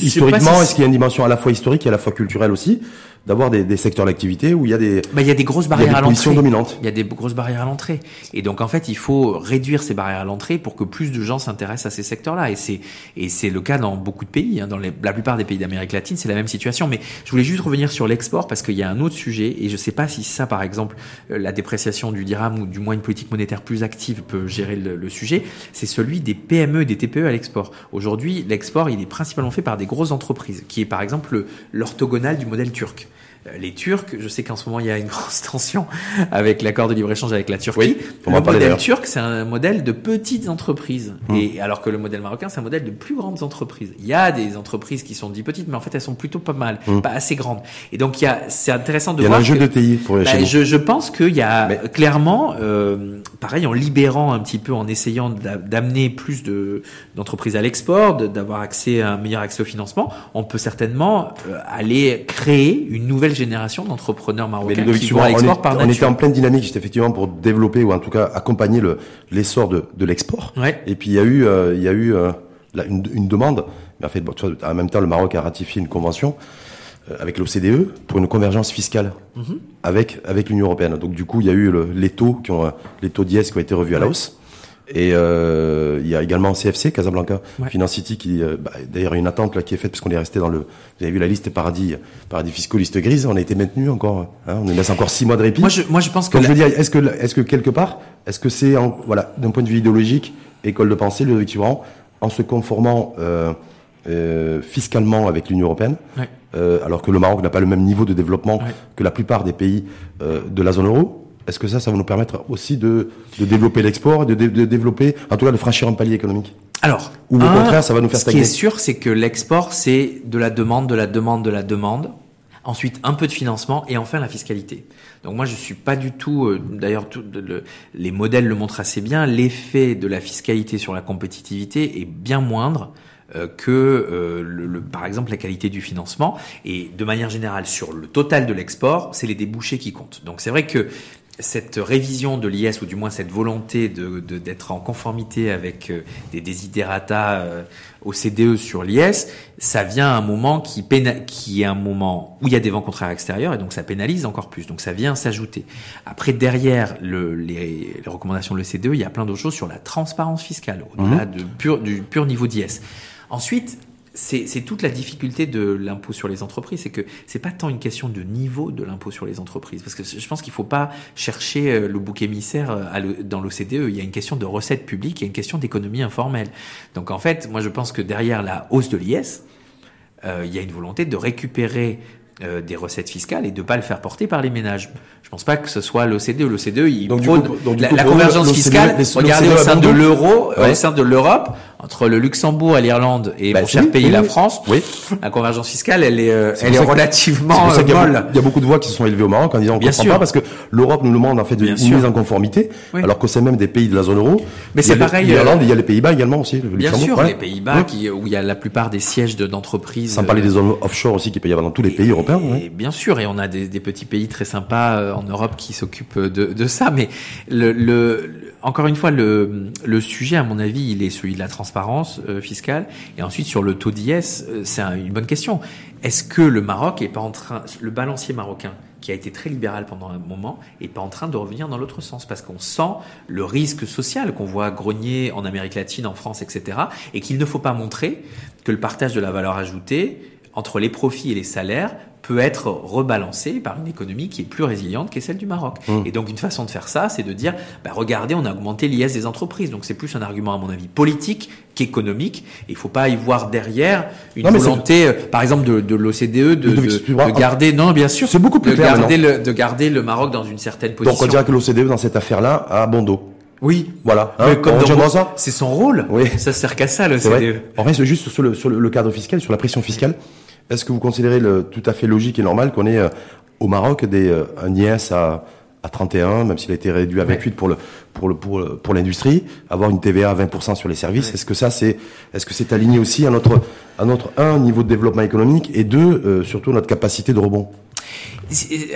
historiquement, est-ce qu'il y a une dimension à la fois historique et à la fois culturelle aussi? D'avoir des, des, secteurs d'activité où il y a des bah, il y a des grosses barrières à l'entrée. dominantes. Il y a des grosses barrières à l'entrée. Et donc en fait, il faut réduire ces barrières à l'entrée pour que plus de gens s'intéressent à ces secteurs-là. Et c'est et c'est le cas dans beaucoup de pays. Hein. Dans les, la plupart des pays d'Amérique latine, c'est la même situation. Mais je voulais juste revenir sur l'export parce qu'il y a un autre sujet et je sais pas si ça, par exemple, euh, la dépréciation du dirham ou du moins une politique monétaire plus active peut gérer le, le sujet. C'est celui des PME, des TPE à l'export. Aujourd'hui, l'export, il est principalement fait par des grosses entreprises, qui est par exemple l'orthogonal du modèle turc. Euh, les Turcs. Je sais qu'en ce moment il y a une grosse tension avec l'accord de libre-échange avec la Turquie. Oui, le modèle turc, c'est un modèle de petites entreprises, hum. et alors que le modèle marocain, c'est un modèle de plus grandes entreprises. Il y a des entreprises qui sont dit petites, mais en fait elles sont plutôt pas mal, hum. pas assez grandes. Et donc il y a, c'est intéressant de voir. Il y a un jeu de TI pour les bah, je, je, pense qu'il y a clairement, euh, pareil, en libérant un petit peu, en essayant d'amener plus de d'entreprises à l'export, d'avoir accès à un meilleur accès au financement, on peut certainement euh, aller créer une nouvelle génération d'entrepreneurs marocains qui vont à l'export par nature. On était en pleine dynamique, effectivement, pour développer ou en tout cas accompagner l'essor de, de l'export. Ouais. Et puis il y a eu, euh, il y a eu euh, une, une, demande. Mais en fait, bon, en même temps, le Maroc a ratifié une convention euh, avec l'OCDE pour une convergence fiscale -hmm. avec avec l'Union européenne. Donc du coup, il y a eu le, les taux qui ont les taux d'IS qui ont été revus à la hausse. Et euh, il y a également CFC, Casablanca, ouais. Financity, qui euh, bah, d'ailleurs une attente là qui est faite parce qu'on est resté dans le. Vous avez vu la liste paradis, paradis fiscaux, liste grise. On a été maintenu encore. Hein, on nous laisse encore six mois de répit. Moi, je, moi, je pense que. la... je veux dire, est-ce que, est-ce que quelque part, est-ce que c'est, voilà, d'un point de vue idéologique, école de pensée, le Durand, en se conformant euh, euh, fiscalement avec l'Union européenne, ouais. euh, alors que le Maroc n'a pas le même niveau de développement ouais. que la plupart des pays euh, de la zone euro? Est-ce que ça, ça va nous permettre aussi de, de développer l'export, de, de, de, développer, en tout cas, de franchir un palier économique Alors, ou au un, contraire, ça va nous faire stagner Ce qui est sûr, c'est que l'export, c'est de la demande, de la demande, de la demande. Ensuite, un peu de financement et enfin la fiscalité. Donc moi, je suis pas du tout. Euh, D'ailleurs, le, les modèles le montrent assez bien. L'effet de la fiscalité sur la compétitivité est bien moindre euh, que euh, le, le, par exemple la qualité du financement et de manière générale sur le total de l'export, c'est les débouchés qui comptent. Donc c'est vrai que cette révision de l'IS, ou du moins cette volonté de, d'être en conformité avec euh, des desiderata euh, OCDE sur l'IS, ça vient à un moment qui, péna qui est un moment où il y a des vents contraires extérieurs et donc ça pénalise encore plus. Donc ça vient s'ajouter. Après, derrière le, les, les, recommandations de l'OCDE, il y a plein d'autres choses sur la transparence fiscale, au-delà mmh. de pur, du pur niveau d'IS. Ensuite, c'est toute la difficulté de l'impôt sur les entreprises, c'est que c'est pas tant une question de niveau de l'impôt sur les entreprises, parce que je pense qu'il faut pas chercher euh, le bouc émissaire euh, le, dans l'OCDE. Il y a une question de recettes publiques, il y a une question d'économie informelle. Donc en fait, moi je pense que derrière la hausse de l'IS, euh, il y a une volonté de récupérer euh, des recettes fiscales et de pas le faire porter par les ménages. Je pense pas que ce soit l'OCDE. L'OCDE, il donc, prône coup, donc, la, coup, la convergence fiscale. Regardez au sein de l'euro, ouais. au sein de l'Europe, entre le Luxembourg et l'Irlande et bah, mon cher oui, pays, oui, la. France, oui. la convergence fiscale, elle est, euh, est elle est relativement est il, molle. Il y a beaucoup de voix qui se sont élevées au Maroc en disant Bien comprend sûr. pas parce que l'Europe nous demande en fait une mise en conformité, oui. alors que c'est même des pays de la zone euro. Mais c'est pareil. L'Irlande, il y a les Pays-Bas également aussi. Le Bien sûr, ouais. les Pays-Bas qui, où il y a la plupart des sièges d'entreprises. Sans parler des zones offshore aussi qui peut y avoir dans tous les pays européens. Et bien sûr, et on a des, des petits pays très sympas euh, en Europe qui s'occupent de, de, ça, mais le, le encore une fois, le, sujet, à mon avis, il est celui de la transparence euh, fiscale. Et ensuite, sur le taux d'IS, euh, c'est une bonne question. Est-ce que le Maroc est pas en train, le balancier marocain, qui a été très libéral pendant un moment, est pas en train de revenir dans l'autre sens? Parce qu'on sent le risque social qu'on voit grogner en Amérique latine, en France, etc. Et qu'il ne faut pas montrer que le partage de la valeur ajoutée entre les profits et les salaires peut être rebalancé par une économie qui est plus résiliente que celle du Maroc. Mmh. Et donc une façon de faire ça, c'est de dire, bah, regardez, on a augmenté l'IS des entreprises. Donc c'est plus un argument, à mon avis, politique qu'économique. Il faut pas y voir derrière une volonté, euh, par exemple, de, de l'OCDE de, de, de, garder, non, bien sûr, c'est beaucoup plus de clair garder le, de garder le Maroc dans une certaine position. Donc on dirait que l'OCDE dans cette affaire-là a bon dos. Oui, voilà. Hein, comme dans ça, c'est son rôle. Oui. Ça sert qu'à ça, l'OCDE. On reste juste sur le, sur le cadre fiscal, sur la pression fiscale. Est-ce que vous considérez le, tout à fait logique et normal qu'on ait euh, au Maroc des, euh, un IS à, à 31, même s'il a été réduit à 28 pour le pour le pour, pour l'industrie, avoir une TVA à 20% sur les services? Est-ce que ça c'est est-ce que c'est aligné aussi à notre à notre un niveau de développement économique et deux euh, surtout notre capacité de rebond?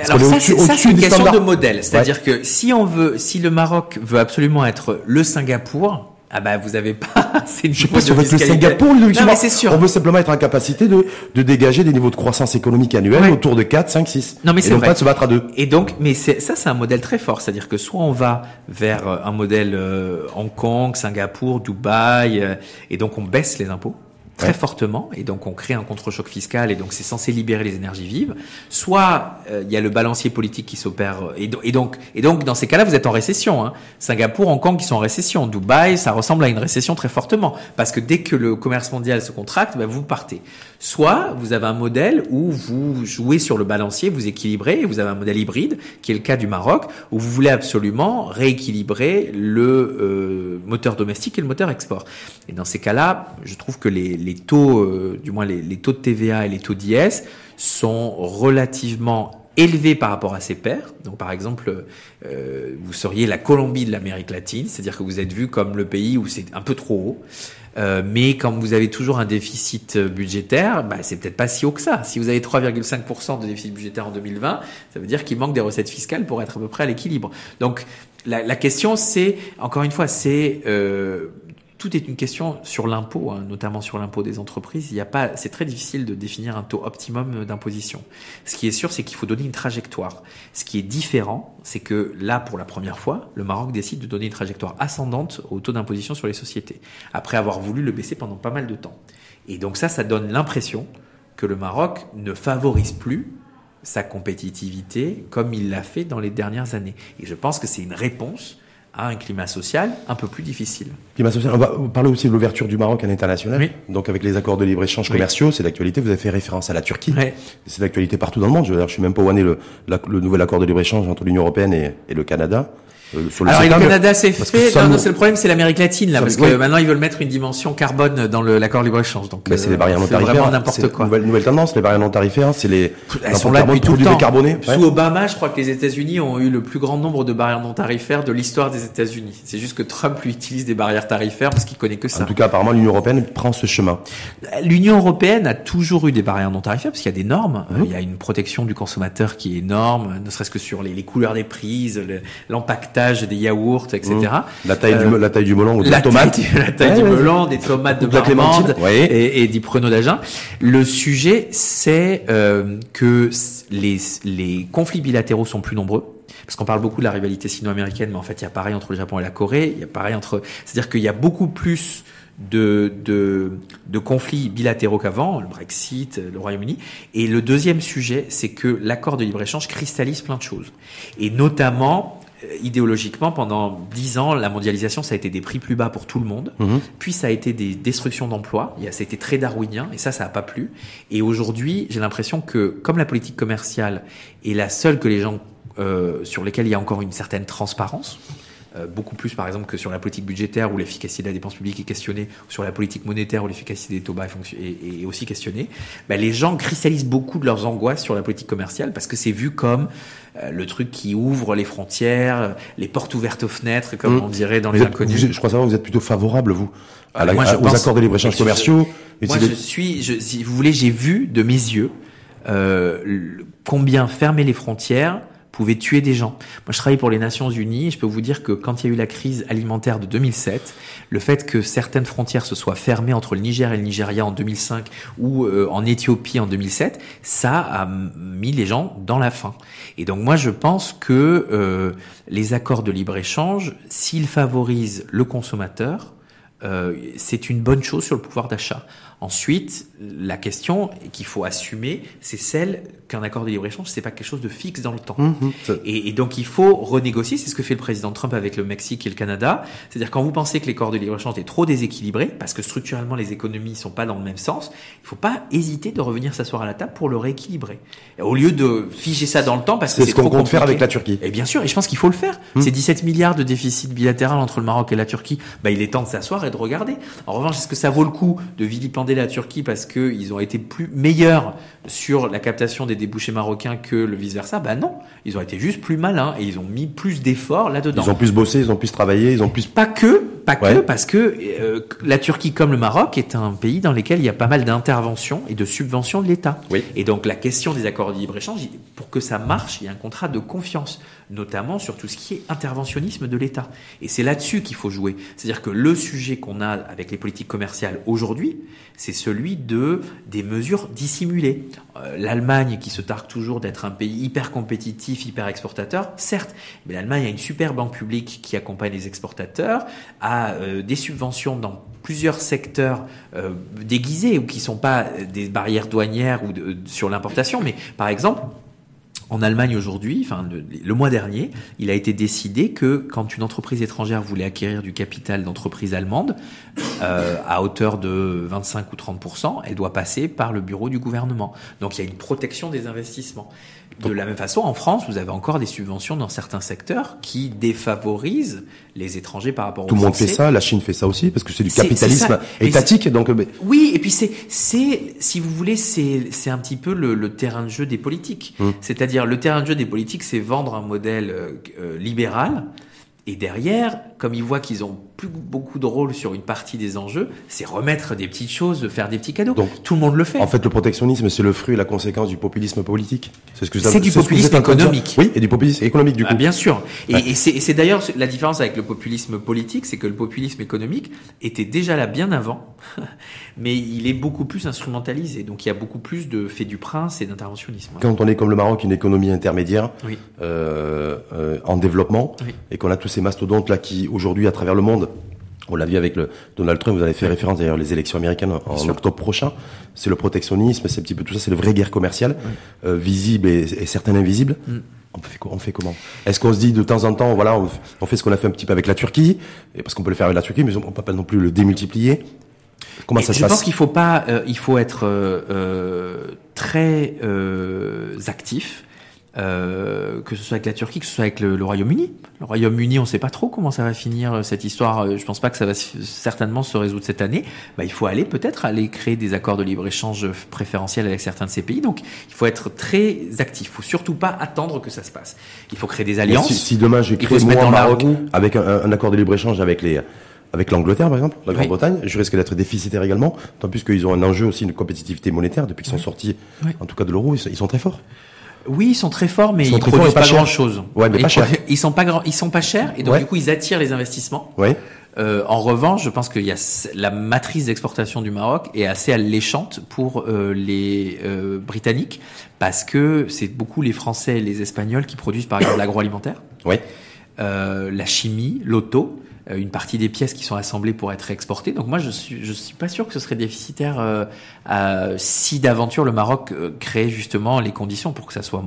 Alors ça, c'est une question de modèle. C'est-à-dire que si on veut, si le Maroc veut absolument être le Singapour, ah bah vous avez pas c'est une Je sais pas si on veut être le Singapour le non, mais c'est sûr. On veut simplement être en capacité de, de dégager des niveaux de croissance économique annuels autour de 4, 5, 6. Non mais c'est pas de se battre à deux. Et donc mais c'est ça c'est un modèle très fort, c'est-à-dire que soit on va vers euh, un modèle euh, Hong Kong, Singapour, Dubaï euh, et donc on baisse les impôts très fortement et donc on crée un contre-choc fiscal et donc c'est censé libérer les énergies vives. Soit euh, il y a le balancier politique qui s'opère euh, et, donc et donc dans ces cas-là vous êtes en récession. Hein. Singapour, Hong Kong qui sont en récession, Dubaï ça ressemble à une récession très fortement parce que dès que le commerce mondial se contracte, ben, vous partez. Soit vous avez un modèle où vous jouez sur le balancier, vous équilibrez, et vous avez un modèle hybride, qui est le cas du Maroc, où vous voulez absolument rééquilibrer le euh, moteur domestique et le moteur export. Et dans ces cas-là, je trouve que les, les taux, euh, du moins les, les, taux de TVA et les taux d'IS sont relativement élevés par rapport à ses pairs. Donc par exemple, euh, vous seriez la Colombie de l'Amérique latine, c'est-à-dire que vous êtes vu comme le pays où c'est un peu trop haut. Euh, mais quand vous avez toujours un déficit budgétaire, bah, c'est peut-être pas si haut que ça. Si vous avez 3,5% de déficit budgétaire en 2020, ça veut dire qu'il manque des recettes fiscales pour être à peu près à l'équilibre. Donc la, question, c'est encore une fois, c'est tout est une question sur l'impôt, hein, notamment sur l'impôt des entreprises. Il y a pas, c'est très difficile de définir un taux optimum d'imposition. Ce qui est sûr, c'est qu'il faut donner une trajectoire. Ce qui est différent, c'est que là, pour la première fois, le Maroc décide de donner une trajectoire ascendante au taux d'imposition sur les sociétés, après avoir voulu le baisser pendant pas mal de temps. Et donc ça, ça donne l'impression que le Maroc ne favorise plus sa compétitivité comme il l'a fait dans les dernières années. Et je pense que c'est une réponse à un climat social un peu plus difficile. Climat social, on va parler aussi de l'ouverture du Maroc à l'international. Oui. Donc avec les accords de libre-échange commerciaux, c'est l'actualité. Vous avez fait référence à la Turquie. Oui. C'est l'actualité partout dans le monde. Je, ne suis même pas où le, le nouvel accord de libre-échange entre l'Union européenne et, et le Canada. Euh, le Alors, le Canada, c'est fait. Non, non, c'est le problème, c'est l'Amérique latine, là, parce que maintenant, ils veulent mettre une dimension carbone dans l'accord libre-échange. Donc, c'est les barrières non tarifaires. vraiment n'importe quoi. Nouvelle, nouvelle tendance, les barrières non tarifaires, c'est les, elles sont là depuis tout le temps. Sous Obama, je crois que les États-Unis ont eu le plus grand nombre de barrières non tarifaires de l'histoire des États-Unis. C'est juste que Trump lui utilise des barrières tarifaires parce qu'il connaît que ça. En tout cas, apparemment, l'Union européenne prend ce chemin. L'Union européenne a toujours eu des barrières non tarifaires parce qu'il y a des normes. Mmh. Il y a une protection du consommateur qui est énorme, ne serait-ce que sur les, les couleurs des prises, des yaourts etc. Mmh. La taille du la taille du melon ou de la, tomate, la taille du melon, des tomates de, de Marmande et, et du d'Agen. Le sujet, c'est euh, que les les conflits bilatéraux sont plus nombreux parce qu'on parle beaucoup de la rivalité sino-américaine, mais en fait, il y a pareil entre le Japon et la Corée. Il y a pareil entre, c'est-à-dire qu'il y a beaucoup plus de, de, de conflits bilatéraux qu'avant, le Brexit, le Royaume-Uni. Et le deuxième sujet, c'est que l'accord de libre-échange cristallise plein de choses. Et notamment, euh, idéologiquement, pendant dix ans, la mondialisation, ça a été des prix plus bas pour tout le monde. Mhm. Puis ça a été des destructions d'emplois. Ça a été très darwinien et ça, ça n'a pas plu. Et aujourd'hui, j'ai l'impression que comme la politique commerciale est la seule que les gens euh, sur lesquels il y a encore une certaine transparence, euh, beaucoup plus par exemple que sur la politique budgétaire où l'efficacité de la dépense publique est questionnée, ou sur la politique monétaire où l'efficacité des taux bas est, est, aussi questionnée, ben, les gens cristallisent beaucoup de leurs angoisses sur la politique commerciale parce que c'est vu comme euh, le truc qui ouvre les frontières, les portes ouvertes aux fenêtres, comme mmh. on dirait dans les inconnus. je crois savoir vous êtes plutôt favorable, vous, à la, aux accords de libre-échange commerciaux. moi, je suis, je, si vous voulez, j'ai vu de mes yeux euh, combien fermer les frontières pouvait tuer des gens. Moi, je travaille pour les Nations Unies et je peux vous dire que quand il y a eu la crise alimentaire de 2007, le fait que certaines frontières se soient fermées entre le Niger et le Nigeria en 2005 ou euh, en Éthiopie en 2007, ça a mis les gens dans la faim. Et donc moi, je pense que euh, les accords de libre-échange, s'ils favorisent le consommateur, euh, c'est une bonne chose sur le pouvoir d'achat. Ensuite, la question qu'il faut assumer, c'est celle qu'un accord de libre-échange, c'est pas quelque chose de fixe dans le temps. Mhm. Et, et, donc il faut renégocier, c'est ce que fait le président Trump avec le Mexique et le Canada. C'est-à-dire quand vous pensez que l'accord de libre-échange est trop déséquilibré, parce que structurellement les économies sont pas dans le même sens, il faut pas hésiter de revenir s'asseoir à la table pour le rééquilibrer. Au lieu de figer ça dans le temps, parce que c'est ce qu'on compte faire avec la Turquie. Et bien sûr, et je pense qu'il faut le faire. Mhm. C'est 17 milliards de déficit bilatéral entre le Maroc et la Turquie. Bah, il est temps de s'asseoir et de regarder. En revanche, est-ce que ça vaut le coup de vilipender la Turquie parce qu'ils ont été plus meilleurs sur la captation des débouchés marocains que le vice-versa? Ben non, ils ont été juste plus malins et ils ont mis plus d'efforts là-dedans. Ils ont plus bossé, ils ont plus travaillé, ils ont plus... Pas que, pas Ouais. que, parce que euh, la Turquie comme le Maroc est un pays dans lequel il y a pas mal d'interventions et de subventions de l'État. Oui. Et donc la question des accords de libre-échange, pour que ça marche, il y a un contrat de confiance, notamment sur tout ce qui est interventionnisme de l'État. Et c'est là-dessus qu'il faut jouer. C'est-à-dire que le sujet qu'on a avec les politiques commerciales aujourd'hui, c'est celui de des mesures dissimulées. Euh, L'Allemagne, qui se targue toujours d'être un pays hyper compétitif, hyper exportateur, certes, mais l'Allemagne a une super banque publique qui accompagne les exportateurs, a euh, des subventions dans plusieurs secteurs euh, déguisés ou qui sont pas euh, des barrières douanières ou sur l'importation, mais par exemple, en Allemagne aujourd'hui, enfin le, mois dernier, il a été décidé que quand une entreprise étrangère voulait acquérir du capital d'entreprise allemande euh, à hauteur de 25 ou 30% elle doit passer par le bureau du gouvernement. Donc il y a une protection des investissements. De la même façon, en France, vous avez encore des subventions dans certains secteurs qui défavorisent les étrangers par rapport Tout aux le monde fait ça, la Chine fait ça aussi, parce que c'est du capitalisme étatique, donc... euh, Oui, et puis c'est, c'est, si vous voulez, c'est, c'est un petit peu le, le terrain de jeu des politiques. Mm. C'est-à-dire, le terrain de jeu des politiques, c'est vendre un modèle euh, libéral. Et derrière, comme ils voient qu'ils ont plus beaucoup de rôle sur une partie des enjeux, c'est remettre des petites choses, faire des petits cadeaux. Donc, Tout le monde le fait. En fait, le protectionnisme, c'est le fruit et la conséquence du populisme politique. C'est ce que C'est du populisme économique. Oui, et du populisme économique, du Ah, coup. bien sûr. Et, Ouais. et c'est, d'ailleurs la différence avec le populisme politique, c'est que le populisme économique était déjà là bien avant, mais il est beaucoup plus instrumentalisé. Donc il y a beaucoup plus de fait du prince et d'interventionnisme. Quand on est comme le Maroc, une économie intermédiaire, Oui. euh, euh, en développement, Oui. et qu'on a tous ces mastodontes là qui aujourd'hui à travers le monde, on l'a vu avec le Donald Trump, vous avez fait référence d'ailleurs les élections américaines en, sûr. octobre prochain, c'est le protectionnisme, c'est un petit peu tout ça, c'est le vraie guerre commerciale, euh, visible et, et certaines invisibles. Mm. On fait, quoi- on fait comment? Est-ce qu'on se dit de temps en temps, voilà, on, fait ce qu'on a fait un petit peu avec la Turquie, et parce qu'on peut le faire avec la Turquie, mais on peut pas non plus le démultiplier? Comment Et ça se je passe? pense qu'il faut pas, euh, il faut être euh, très actif. Euh, que ce soit avec la Turquie, que ce soit avec le, Royaume-Uni. Le Royaume-Uni, on ne sait pas trop comment ça va finir euh, cette histoire. Euh, Je pense pas que ça va certainement se résoudre cette année. Bah, il faut aller peut-être aller créer des accords de libre échange préférentiels avec certains de ces pays. Donc, il faut être très actif. Il faut surtout pas attendre que ça se passe. Il faut créer des alliances. Si, si demain créé se moi la Maroc avec un, un accord de libre échange avec les avec l'Angleterre par exemple, la Oui. Grande-Bretagne, je risque d'être déficitaire également, tant plus qu'ils ont un enjeu aussi de compétitivité monétaire depuis qu'ils sont sortis, Oui. en tout cas de l'euro, ils sont très forts. Oui, ils sont très forts, mais Ils ils, forts produisent pas grand chose. Ouais, mais pas chers. Ils sont pas ils sont pas chers, et donc Ouais. du coup ils attirent les investissements. Ouais. Euh, en revanche, je pense qu'il y a la matrice d'exportation du Maroc est assez alléchante pour euh, les euh, Britanniques parce que c'est beaucoup les Français et les Espagnols qui produisent par exemple l'agroalimentaire, Ouais. euh, la chimie, l'auto, une partie des pièces qui sont assemblées pour être exportées. Donc moi, je suis je suis pas sûr que ce serait déficitaire euh, si d'aventure le Maroc euh, crée justement les conditions pour que ça soit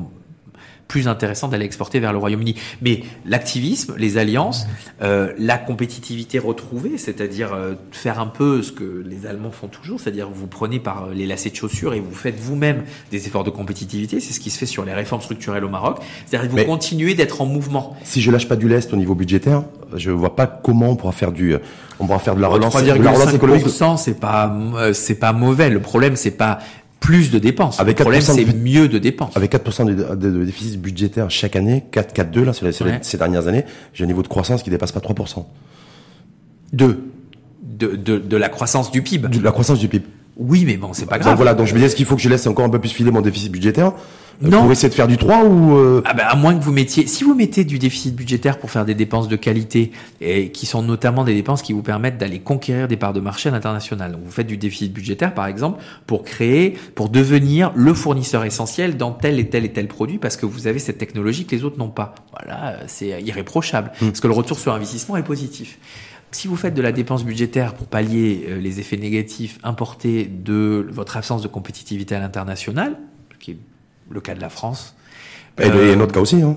plus intéressant d'aller exporter vers le Royaume-Uni. Mais l'activisme, les alliances, euh, la compétitivité retrouvée, c'est-à-dire euh, faire un peu ce que les Allemands font toujours, c'est-à-dire vous prenez par euh, les lacets de chaussures et vous faites vous-même des efforts de compétitivité. C'est ce qui se fait sur les réformes structurelles au Maroc. C'est-à-dire que vous Mais- continuez d'être en mouvement. Si je lâche pas du lest au niveau budgétaire, je vois pas comment on pourra faire du, on pourra faire de la relance, de la relance économique. 3,5%, c'est pas euh, c'est pas mauvais. Le problème c'est pas plus de dépenses. Avec le problème 4% de c'est mieux de dépenses. Avec 4% de, de- de déficit budgétaire chaque année, 4, 4, 2 là, sur les, Ouais. ces dernières années, j'ai un niveau de croissance qui dépasse pas 3%. Deux. De, de, de la croissance du PIB. De la croissance du PIB. Oui, mais bon, c'est pas Donc grave. voilà, donc je me dis, est-ce qu'il faut que je laisse encore un peu plus filer mon déficit budgétaire? Non. pour essayer de faire du 3 ou euh, Ah ben, à moins que vous mettiez, si vous mettez du déficit budgétaire pour faire des dépenses de qualité et qui sont notamment des dépenses qui vous permettent d'aller conquérir des parts de marché à l'international. Donc vous faites du déficit budgétaire par exemple pour créer, pour devenir le fournisseur essentiel dans tel et tel et tel produit parce que vous avez cette technologie que les autres n'ont pas. Voilà, c'est irréprochable parce que le retour sur investissement est positif. Si vous faites de la dépense budgétaire pour pallier euh, les effets négatifs importés de votre absence de compétitivité à l'international, le cas de la France, et, euh, et notre cas aussi hein.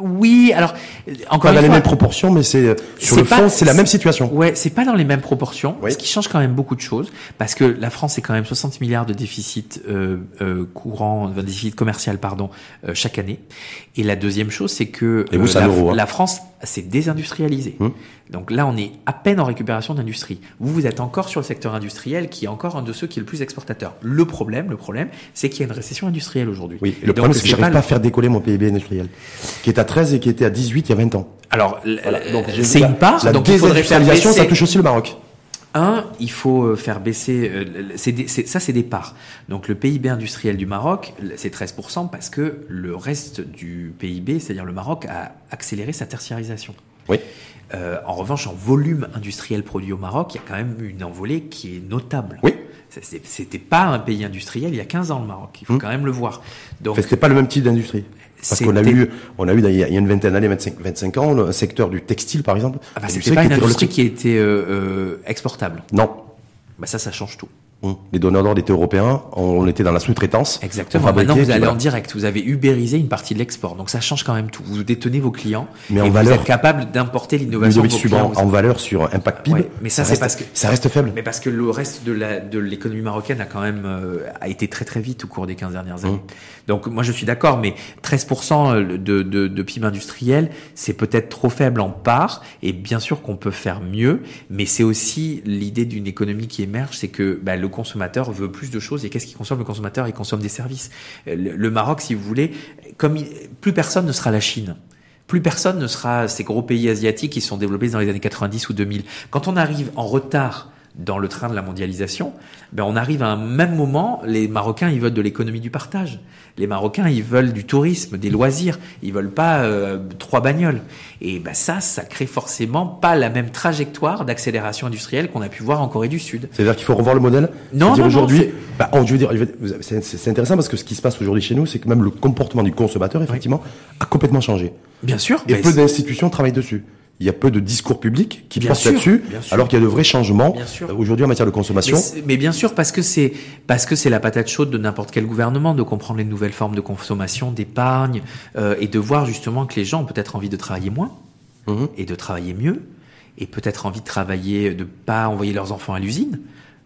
Oui, alors euh, encore Pas dans les mêmes proportions, mais c'est euh, sur le pas- fond, c'est la même situation. Ouais, c'est pas dans les mêmes proportions, Oui. ce qui change quand même beaucoup de choses, parce que la France est quand même 60 milliards de déficit euh, euh, courant, de déficit commercial pardon, euh, chaque année. Et la deuxième chose, c'est que Et vous, c'est la, euro, hein. la France s'est désindustrialisée. Hum. Donc là, on est à peine en récupération d'industrie. Vous, vous êtes encore sur le secteur industriel, qui est encore un de ceux qui est le plus exportateur. Le problème, le problème, c'est qu'il y a une récession industrielle aujourd'hui. Oui, et le donc, problème, c'est que j'arrive pas à faire décoller mon PIB industriel, qui est à 13 et qui était à 18 il y a 20 ans. Alors, Voilà. C'est une part, La donc désindustrialisation, ça touche aussi le Maroc. Un, il faut euh, faire baisser. euh, des- ça, c'est des parts. Donc, le PIB industriel du Maroc, c'est 13% parce que le reste du PIB, c'est-à-dire le Maroc, a accéléré sa tertiarisation. Oui. Euh, en revanche, en volume industriel produit au Maroc, il y a quand même une envolée qui est notable. Oui. C'était pas un pays industriel il y a 15 ans, le Maroc. Il faut Hum. quand même le voir. Donc, c'était pas le même type d'industrie. Parce qu'on a c'était- eu, on a eu, il y a il y a une vingtaine d'années, 25, 25 ans, le secteur du textile, par exemple. ah bah, c'était pas une industrie qui était euh, euh, exportable. Non. Bah, ça, ça change tout. Les donneurs d'ordre étaient européens, on était dans la sous-traitance. Exactement. Maintenant, vous allez en direct. Vous avez ubérisé une partie de l'export. Donc, ça change quand même tout. Vous détenez vos clients. Mais et en vous valeur- êtes capable d'importer l'innovation en valeur sur impact PIB. Ouais, mais ça, c'est reste- parce que- ça reste faible. Mais parce que le reste de l'économie marocaine a quand même euh, a été très très vite au cours des 15 dernières années. Donc moi je suis d'accord, mais 13% de, de, de PIB industriel, c'est peut-être trop faible en part, et bien sûr qu'on peut faire mieux, mais c'est aussi l'idée d'une économie qui émerge, c'est que bah, le consommateur veut plus de choses, et qu'est-ce qu'il consomme? Le consommateur Il consomme des services. Euh, Le, Maroc, si vous voulez, comme il- plus personne ne sera la Chine. Plus personne ne sera ces gros pays asiatiques qui sont développés dans les années 90 ou 2000. Quand on arrive en retard dans le train de la mondialisation, ben on arrive à un même moment, les Marocains, ils veulent de l'économie du partage. Les Marocains, ils veulent du tourisme, des loisirs. Ils veulent pas euh, trois bagnoles. Et ben ça, ça crée forcément pas la même trajectoire d'accélération industrielle qu'on a pu voir en Corée du Sud. C'est-à-dire qu'il faut revoir le modèle. Non, non, aujourd'hui, bah, oh, je veux dire, c'est intéressant parce que ce qui se passe aujourd'hui chez nous, c'est que même le comportement du consommateur, effectivement, a complètement changé. Bien sûr. Et ben, peu d'institutions travaillent dessus. Il y a peu de discours publics qui Bien là-dessus, alors qu'il y a de vrais changements euh, aujourd'hui en matière de consommation. Mais bien sûr, parce que c'est parce que c'est la patate chaude de n'importe quel gouvernement de comprendre les nouvelles formes de consommation, d'épargne, euh, et de voir justement que les gens ont peut-être envie de travailler moins Mhm. et de travailler mieux, et peut-être envie de travailler, de pas envoyer leurs enfants à l'usine.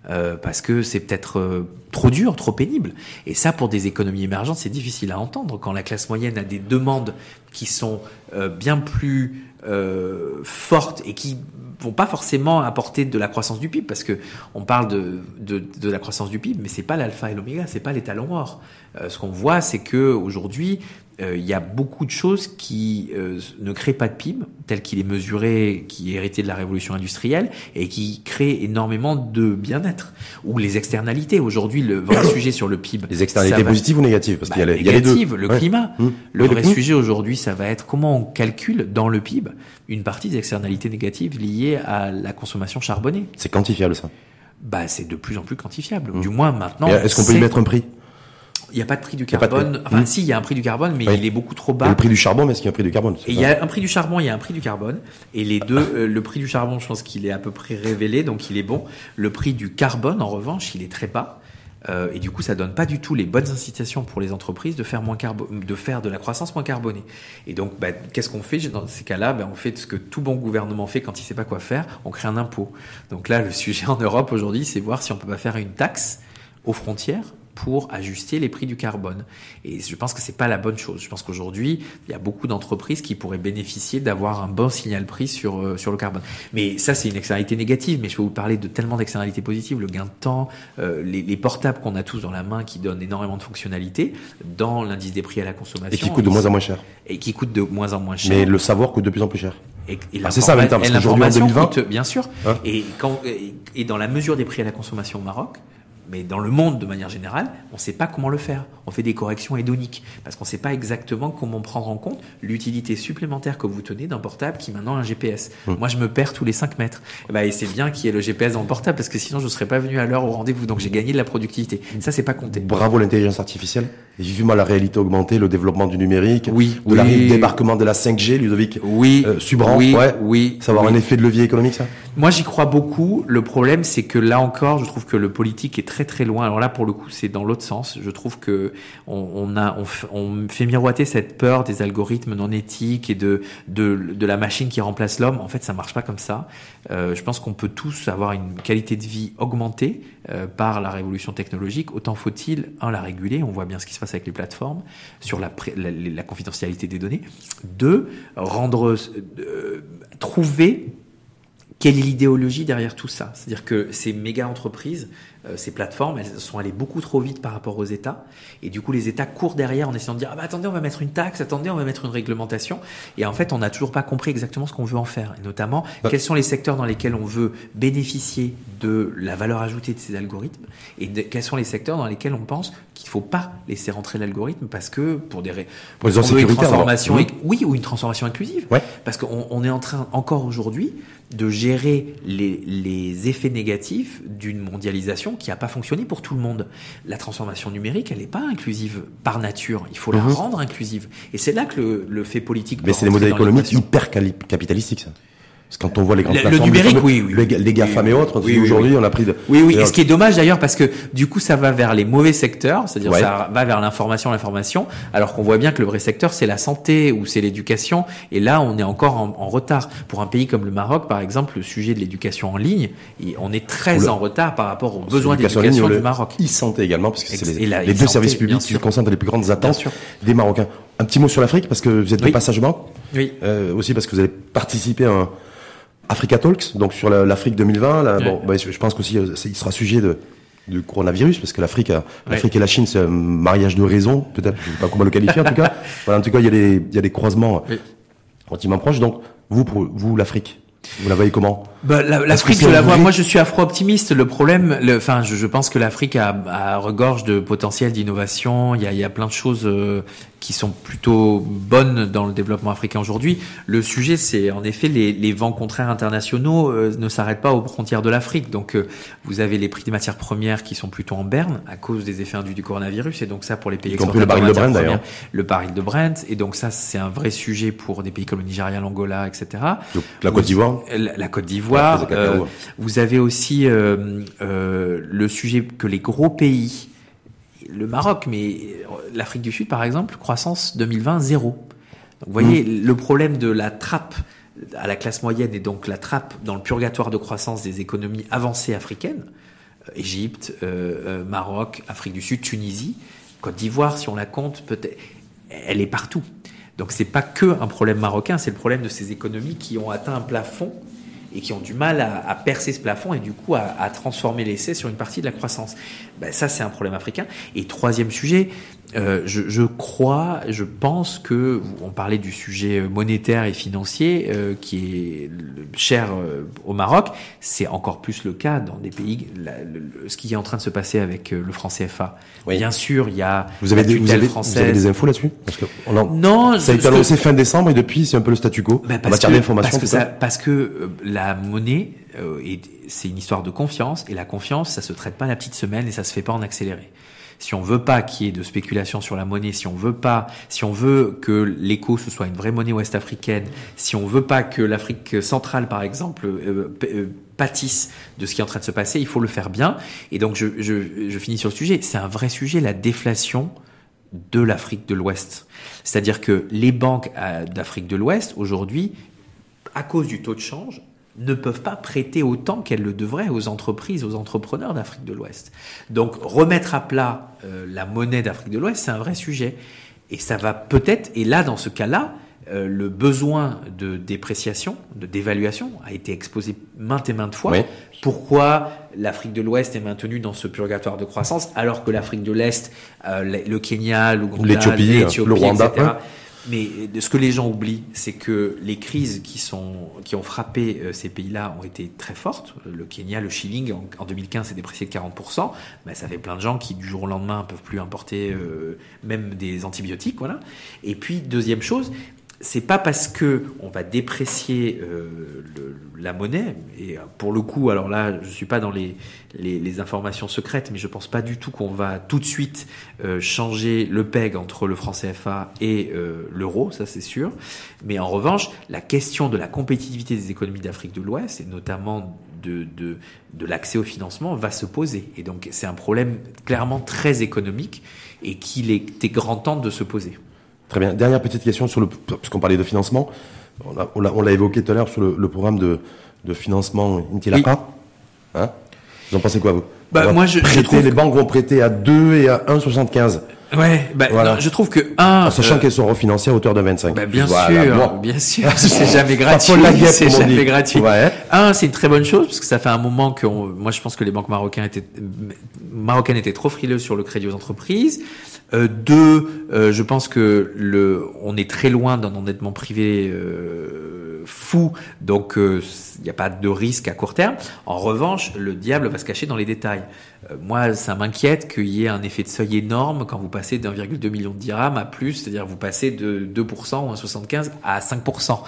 Euh, parce que c'est peut-être euh, trop dur, trop pénible. Et ça, pour des économies émergentes, c'est difficile à entendre quand la classe moyenne a des demandes qui sont euh, bien plus euh, fortes et qui vont pas forcément apporter de la croissance du PIB parce que on parle de, de, de la croissance du PIB mais c'est pas l'alpha et l'oméga c'est pas les talons or Euh, ce qu'on voit c'est que aujourd'hui il y a beaucoup de choses qui euh, ne créent pas de PIB tel qu'il est mesuré qui est hérité de la révolution industrielle et qui crée énormément de bien-être ou les externalités aujourd'hui le vrai sujet sur le PIB Les externalités va- positives ou négatives? Parce bah, qu'il y a y a les deux. le Ouais. climat. Mmh. Le Oui, vrai sujet aujourd'hui, ça va être comment on calcule dans le PIB une partie des externalités négatives liées à la consommation charbonnée. C'est quantifiable ça. Bah, c'est de plus en plus quantifiable. Du moins maintenant. Est-ce qu'on peut y mettre un prix? Il n'y a pas de prix du prix. carbone. Enfin, Mmh. si, il y a un prix du carbone, mais Oui. il est beaucoup trop Il y a bas. le prix du charbon, mais est-ce qu'il y a un prix du carbone? Et il y a un prix du charbon, il y a un prix du carbone. Et les deux, euh, le prix du charbon, je pense qu'il est à peu près révélé, donc il est bon. Le prix du carbone, en revanche, il est très bas. Euh, et du coup, ça donne pas du tout les bonnes incitations pour les entreprises de faire moins de faire de la croissance moins carbonée. Et donc, bah, qu'est-ce qu'on fait dans ces cas-là? Bah, On fait ce que tout bon gouvernement fait quand il sait pas quoi faire. On crée un impôt. Donc là, le sujet en Europe aujourd'hui, c'est voir si on peut pas faire une taxe aux frontières pour ajuster les prix du carbone. Et je pense que c'est pas la bonne chose. Je pense qu'aujourd'hui, il y a beaucoup d'entreprises qui pourraient bénéficier d'avoir un bon signal prix sur, euh, sur le carbone. Mais ça, c'est une externalité négative. Mais je peux vous parler de tellement d'externalités positives. Le gain de temps, euh, les, les portables qu'on a tous dans la main qui donnent énormément de fonctionnalités dans l'indice des prix à la consommation. Et qui coûte de moins en moins cher. Et qui coûte de moins en moins cher. Mais le savoir coûte de plus en plus cher. Et, et Ah, c'est ça, même temps, parce qu'aujourd'hui, en l'information 2020, coûte, bien sûr. Hein et, quand, et, et dans la mesure des prix à la consommation au Maroc, mais dans le monde de manière générale, on ne sait pas comment le faire. On fait des corrections hédoniques parce qu'on ne sait pas exactement comment prendre en compte l'utilité supplémentaire que vous tenez d'un portable qui maintenant a un GPS. Hum. Moi, je me perds tous les 5 mètres. Et, bah, et c'est bien qu'il y ait le GPS dans le portable parce que sinon, je ne serais pas venu à l'heure au rendez-vous. Donc, j'ai gagné de la productivité. Ça, c'est pas compté. Bravo l'intelligence artificielle. Et vivement la réalité augmentée, le développement du numérique, oui, de oui. débarquement de la 5G, Ludovic. Oui, euh, Subran, oui, ouais. oui. Ça va avoir un effet de levier économique, ça? Moi, j'y crois beaucoup. Le problème, c'est que là encore, je trouve que le politique est très très loin. Alors là, pour le coup, c'est dans l'autre sens. Je trouve que on, a, on, fait miroiter cette peur des algorithmes non éthiques et de la machine qui remplace l'homme. En fait, ça marche pas comme ça. Euh, je pense qu'on peut tous avoir une qualité de vie augmentée euh, par la révolution technologique. Autant faut-il un la réguler. On voit bien ce qui se passe avec les plateformes sur la confidentialité des données. Deux, rendre euh, trouver quelle est l'idéologie derrière tout ça? C'est-à-dire que ces méga entreprises, euh, ces plateformes, elles sont allées beaucoup trop vite par rapport aux États, et du coup les États courent derrière en essayant de dire ah bah attendez on va mettre une taxe, attendez on va mettre une réglementation, et en fait on n'a toujours pas compris exactement ce qu'on veut en faire, et notamment quels sont les secteurs dans lesquels on veut bénéficier de la valeur ajoutée de ces algorithmes, et quels sont les secteurs dans lesquels on pense qu'il ne faut pas laisser rentrer l'algorithme parce que pour des pour une transformation oui. oui. ou une transformation inclusive, ouais. parce qu'on on est en train encore aujourd'hui de gérer les, les effets négatifs d'une mondialisation qui n'a pas fonctionné pour tout le monde. La transformation numérique, elle n'est pas inclusive par nature. Il faut la mhm. rendre inclusive. Et c'est là que le, le fait politique. Mais c'est des modèles économiques hyper capitalistiques, ça. Parce que quand on voit les grandes le, le numérique, oui, oui, les, les GAFAM et autres, aujourd'hui, on a pris de... Oui, oui, et ce qui est dommage d'ailleurs, parce que du coup, ça va vers les mauvais secteurs, c'est-à-dire ça va vers l'information, l'information, alors qu'on voit bien que le vrai secteur, c'est la santé ou c'est l'éducation, et là, on est encore en, en, retard. Pour un pays comme le Maroc, par exemple, le sujet de l'éducation en ligne, on est très en retard par rapport aux besoins d'éducation du Maroc. E-santé également, parce que c'est les, les deux services publics qui concentrent les plus grandes attentes des Marocains. Un petit mot sur l'Afrique, parce que vous êtes de passage Oui. Euh, aussi parce que vous avez participé à un Africa Talks, donc sur l'Afrique 2020. Là, bon, bah, je pense qu'aussi euh, il sera sujet de du coronavirus parce que l'Afrique, euh, l'Afrique et la Chine, c'est un mariage de raison, peut-être, je sais pas comment le qualifier en tout cas. Voilà, en tout cas, il y a des il y a des croisements oui. relativement proches. Donc vous pour vous l'Afrique, vous la voyez comment? Bah, L'Afrique, je la vois. Moi, je suis afro-optimiste. Le problème, le, enfin, je, je, pense que l'Afrique a, a, regorge de potentiel d'innovation. Il y a, il y a plein de choses euh, qui sont plutôt bonnes dans le développement africain aujourd'hui. Le sujet, c'est en effet les, les, vents contraires internationaux euh, ne s'arrêtent pas aux frontières de l'Afrique. Donc, euh, vous avez les prix des matières premières qui sont plutôt en berne à cause des effets induits du coronavirus. Et donc ça, pour les pays exportateurs, le baril de Brent d'ailleurs. Le baril de Brent. Et donc ça, c'est un vrai sujet pour des pays comme le Nigeria, l'Angola, etc. Donc, la Côte d'Ivoire. La, la Côte d'Ivoire. Euh, vous avez aussi euh, euh, le sujet que les gros pays le Maroc, mais l'Afrique du Sud, par exemple, croissance 2020 zéro. Donc, vous voyez, mmh. le problème de la trappe à la classe moyenne et donc la trappe dans le purgatoire de croissance des économies avancées africaines, Égypte, euh, Maroc, Afrique du Sud, Tunisie, Côte d'Ivoire, si on la compte, peut-être, elle est partout. Donc c'est pas que un problème marocain, c'est le problème de ces économies qui ont atteint un plafond et qui ont du mal à, percer ce plafond et du coup à, à transformer l'essai sur une partie de la croissance. Ben, ça, c'est un problème africain. Et troisième sujet, euh, je, je, crois, je pense que on parlait du sujet monétaire et financier euh, qui est cher euh, au Maroc. C'est encore plus le cas dans des pays. La, le, ce qui est en train de se passer avec euh, le franc CFA. Oui. Bien sûr, il y a vous avez, des, vous avez, vous avez des infos là-dessus? Non, ça a été annoncé fin décembre et depuis c'est un peu le statu quo ben en matière d'information. Parce, que ça, parce que la monnaie c'est une histoire de confiance et la confiance ça se traite pas la petite semaine et ça se fait pas en accéléré si on veut pas qu'il y ait de spéculation sur la monnaie, si on veut pas, si on veut que l'éco ce soit une vraie monnaie ouest-africaine, si on veut pas que l'Afrique centrale, par exemple, euh, euh, pâtisse de ce qui est en train de se passer, il faut le faire bien. Et donc, je, je, je finis sur le sujet. C'est un vrai sujet, la déflation de l'Afrique de l'Ouest. C'est-à-dire que les banques euh, d'Afrique de l'Ouest, aujourd'hui, à cause du taux de change, ne peuvent pas prêter autant qu'elles le devraient aux entreprises, aux entrepreneurs d'Afrique de l'Ouest. Donc remettre à plat euh, la monnaie d'Afrique de l'Ouest, c'est un vrai sujet. Et ça va peut-être, et là, dans ce cas-là, euh, le besoin de dépréciation, de dévaluation, a été exposé maintes et maintes fois. Oui. Pourquoi l'Afrique de l'Ouest est maintenue dans ce purgatoire de croissance, alors que l'Afrique de l'Est, euh, le Kenya, l'Ouganda, l'Éthiopie, le Rwanda, etc., Mais ce que les gens oublient, c'est que les crises qui ont frappé euh, ces pays-là ont été très fortes. Le Kenya, le shilling en, 2015 s'est déprécié de 40%. Mais ça fait plein de gens qui du jour au lendemain peuvent plus importer euh, même des antibiotiques, voilà. Et puis deuxième chose, c'est pas parce que on va déprécier euh, le, la monnaie et pour le coup alors là je suis pas dans les, les, les informations secrètes mais je pense pas du tout qu'on va tout de suite euh, changer le peg entre le franc CFA et euh, l'euro ça c'est sûr mais en revanche la question de la compétitivité des économies d'Afrique de l'Ouest et notamment de, de, de l'accès au financement va se poser et donc c'est un problème clairement très économique et qu'il était grand temps de se poser. Très bien. Dernière petite question sur le, puisqu'on parlait de financement. On l'a, on l'a évoqué tout à l'heure sur le, le programme de, de financement Intilapa. Oui. Hein? Vous en pensez quoi, vous? Bah, moi, je, prêter, je trouve... Les banques vont prêter à 2 et à 1,75. Ouais, bah, voilà. non, je trouve que un, en sachant euh, qu'elles sont refinancées à hauteur de 25. Bah, bien voilà, sûr, bon. bien sûr, c'est jamais gratuit. C'est jamais gratuit. Ouais. Un, c'est une très bonne chose parce que ça fait un moment que moi je pense que les banques marocaines étaient marocaines étaient trop frileuses sur le crédit aux entreprises. Euh, deux, euh, je pense que le, on est très loin d'un endettement privé euh, fou, donc il euh, n'y a pas de risque à court terme. En revanche, le diable va se cacher dans les détails. Moi, ça m'inquiète qu'il y ait un effet de seuil énorme quand vous passez d'1,2 million de dirhams à plus, c'est-à-dire vous passez de 2% ou 1,75 à 5%.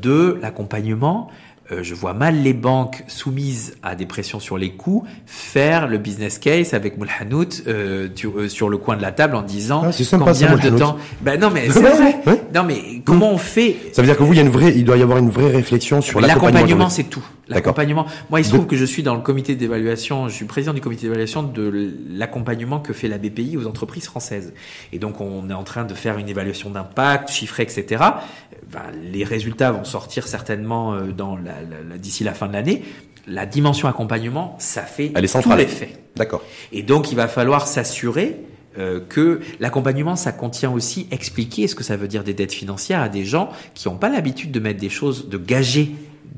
deux, l'accompagnement. Euh, je vois mal les banques soumises à des pressions sur les coûts faire le business case avec Moulhanout euh, euh, sur le coin de la table en disant ah, combien ça, de temps. Ben non mais c'est vrai. Ouais. Non mais comment on fait Ça veut dire que vous, il y a une vraie, il doit y avoir une vraie réflexion sur l'accompagnement. c'est tout. L'accompagnement. Moi, il se trouve que je suis dans le comité d'évaluation. Je suis président du comité d'évaluation de l'accompagnement que fait la BPI aux entreprises françaises. Et donc, on est en train de faire une évaluation d'impact, chiffrée, etc. Ben, les résultats vont sortir certainement dans la d'ici la fin de l'année, la dimension accompagnement, ça fait Elle est tout l'effet. D'accord. Et donc, il va falloir s'assurer euh, que l'accompagnement, ça contient aussi expliquer ce que ça veut dire des dettes financières à des gens qui n'ont pas l'habitude de mettre des choses, de gager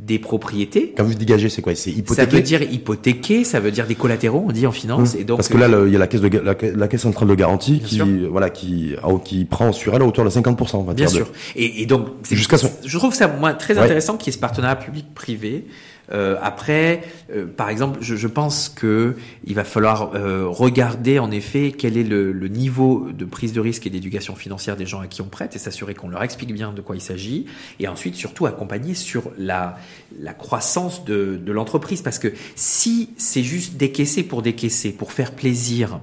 des propriétés. Quand vous dites gager, c'est quoi? C'est hypothéquer. Ça veut dire hypothéquer, ça veut dire des collatéraux, on dit en finance. Mmh. Et donc parce que là, il y a la caisse de la, la caisse centrale de garantie qui sûr. voilà qui qui prend sur elle à hauteur de 50 on va Bien dire sûr. De... Et, et, donc jusqu'à je trouve ça moi très intéressant qu'il y ait ce partenariat public-privé. Euh, après, euh, par exemple, je, je, pense que il va falloir euh, regarder en effet quel est le, le, niveau de prise de risque et d'éducation financière des gens à qui on prête et s'assurer qu'on leur explique bien de quoi il s'agit. Et ensuite, surtout, accompagner sur la, la croissance de, de l'entreprise. Parce que si c'est juste décaisser pour décaisser, pour faire plaisir,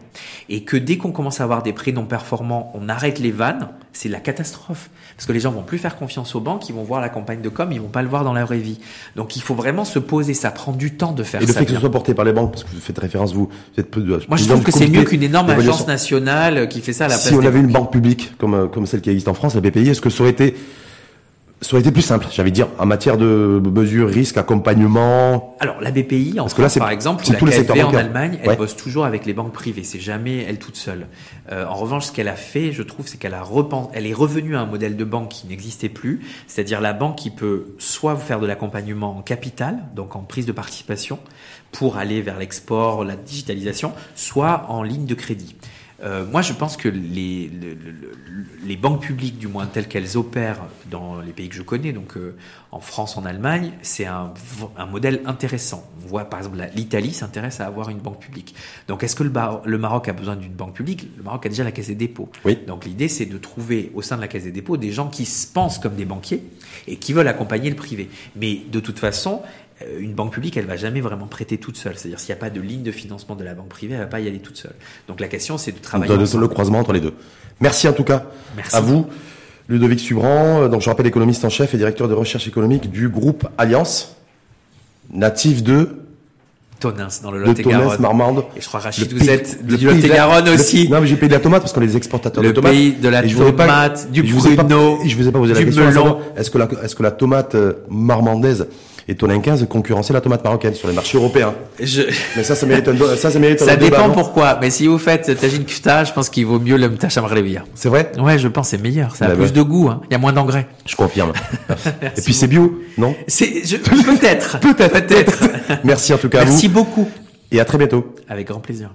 et que dès qu'on commence à avoir des prêts non performants, on arrête les vannes, c'est la catastrophe. Parce que les gens vont plus faire confiance aux banques, ils vont voir la campagne de com, ils vont pas le voir dans la vraie vie. Donc il faut vraiment se poser, ça prend du temps de faire ça. Et le ça fait que ce soit porté par les banques, parce que vous faites référence, vous, vous êtes peu de, Moi je trouve que c'est mieux qu'une énorme agence nationale qui fait ça à la place Si on avait une banque publique comme, comme celle qui existe en France, la BPI, est-ce que ça aurait été ça aurait été plus simple, j'avais dire, en matière de mesures, risques, accompagnement. Alors, la BPI, en Parce France, que là, par exemple, la KfW en Allemagne, elle ouais. bosse toujours avec les banques privées. C'est jamais elle toute seule. Euh, en revanche, ce qu'elle a fait, je trouve, c'est qu'elle a repens... elle est revenue à un modèle de banque qui n'existait plus. C'est-à-dire la banque qui peut soit vous faire de l'accompagnement en capital, donc en prise de participation, pour aller vers l'export, la digitalisation, soit en ligne de crédit. Euh, moi, je pense que les, les, les, banques publiques, du moins telles qu'elles opèrent dans les pays que je connais, donc euh, en France, en Allemagne, c'est un, un, modèle intéressant. On voit par exemple l'Italie s'intéresse à avoir une banque publique. Donc, est-ce que le, le, Maroc a besoin d'une banque publique? Le Maroc a déjà la Caisse des dépôts. Oui. Donc, l'idée, c'est de trouver au sein de la Caisse des dépôts des gens qui se pensent comme des banquiers et qui veulent accompagner le privé. Mais de toute façon, une banque publique, elle va jamais vraiment prêter toute seule. C'est-à-dire s'il n'y a pas de ligne de financement de la banque privée, elle va pas y aller toute seule. Donc la question, c'est de travailler. Donc, le croisement entre les deux. Merci en tout cas Merci. à vous, Ludovic Subran. Donc je rappelle économiste en chef et directeur de recherche économique du groupe Alliance, natif de Tonins dans le Lot-et-Garonne. Marmande. Et je crois Rachid, vous êtes du Lot-et-Garonne aussi. Non, mais j'ai payé de la tomate parce qu'on est des exportateurs le de tomates. Le pays de la tomate, du pruneau, Je vous ai pas posé la question. Est-ce que la, est-ce que la tomate marmandaise et Tonin 15 concurrencer la tomate marocaine sur les marchés européens. Je... Mais ça, ça mérite un, ça, ça mérite Ça un dépend débat, pourquoi. Mais si vous faites tagine kufta, je pense qu'il vaut mieux le mtacha marlevia. C'est vrai? Ouais, je pense c'est meilleur. Ça a Ouais, plus de goût, hein. Il y a moins d'engrais. Je confirme. et puis c'est bio, non? C'est, je, peut-être. Peut-être. Peut-être. Merci en tout cas à vous. Merci beaucoup. Et à très bientôt. Avec grand plaisir.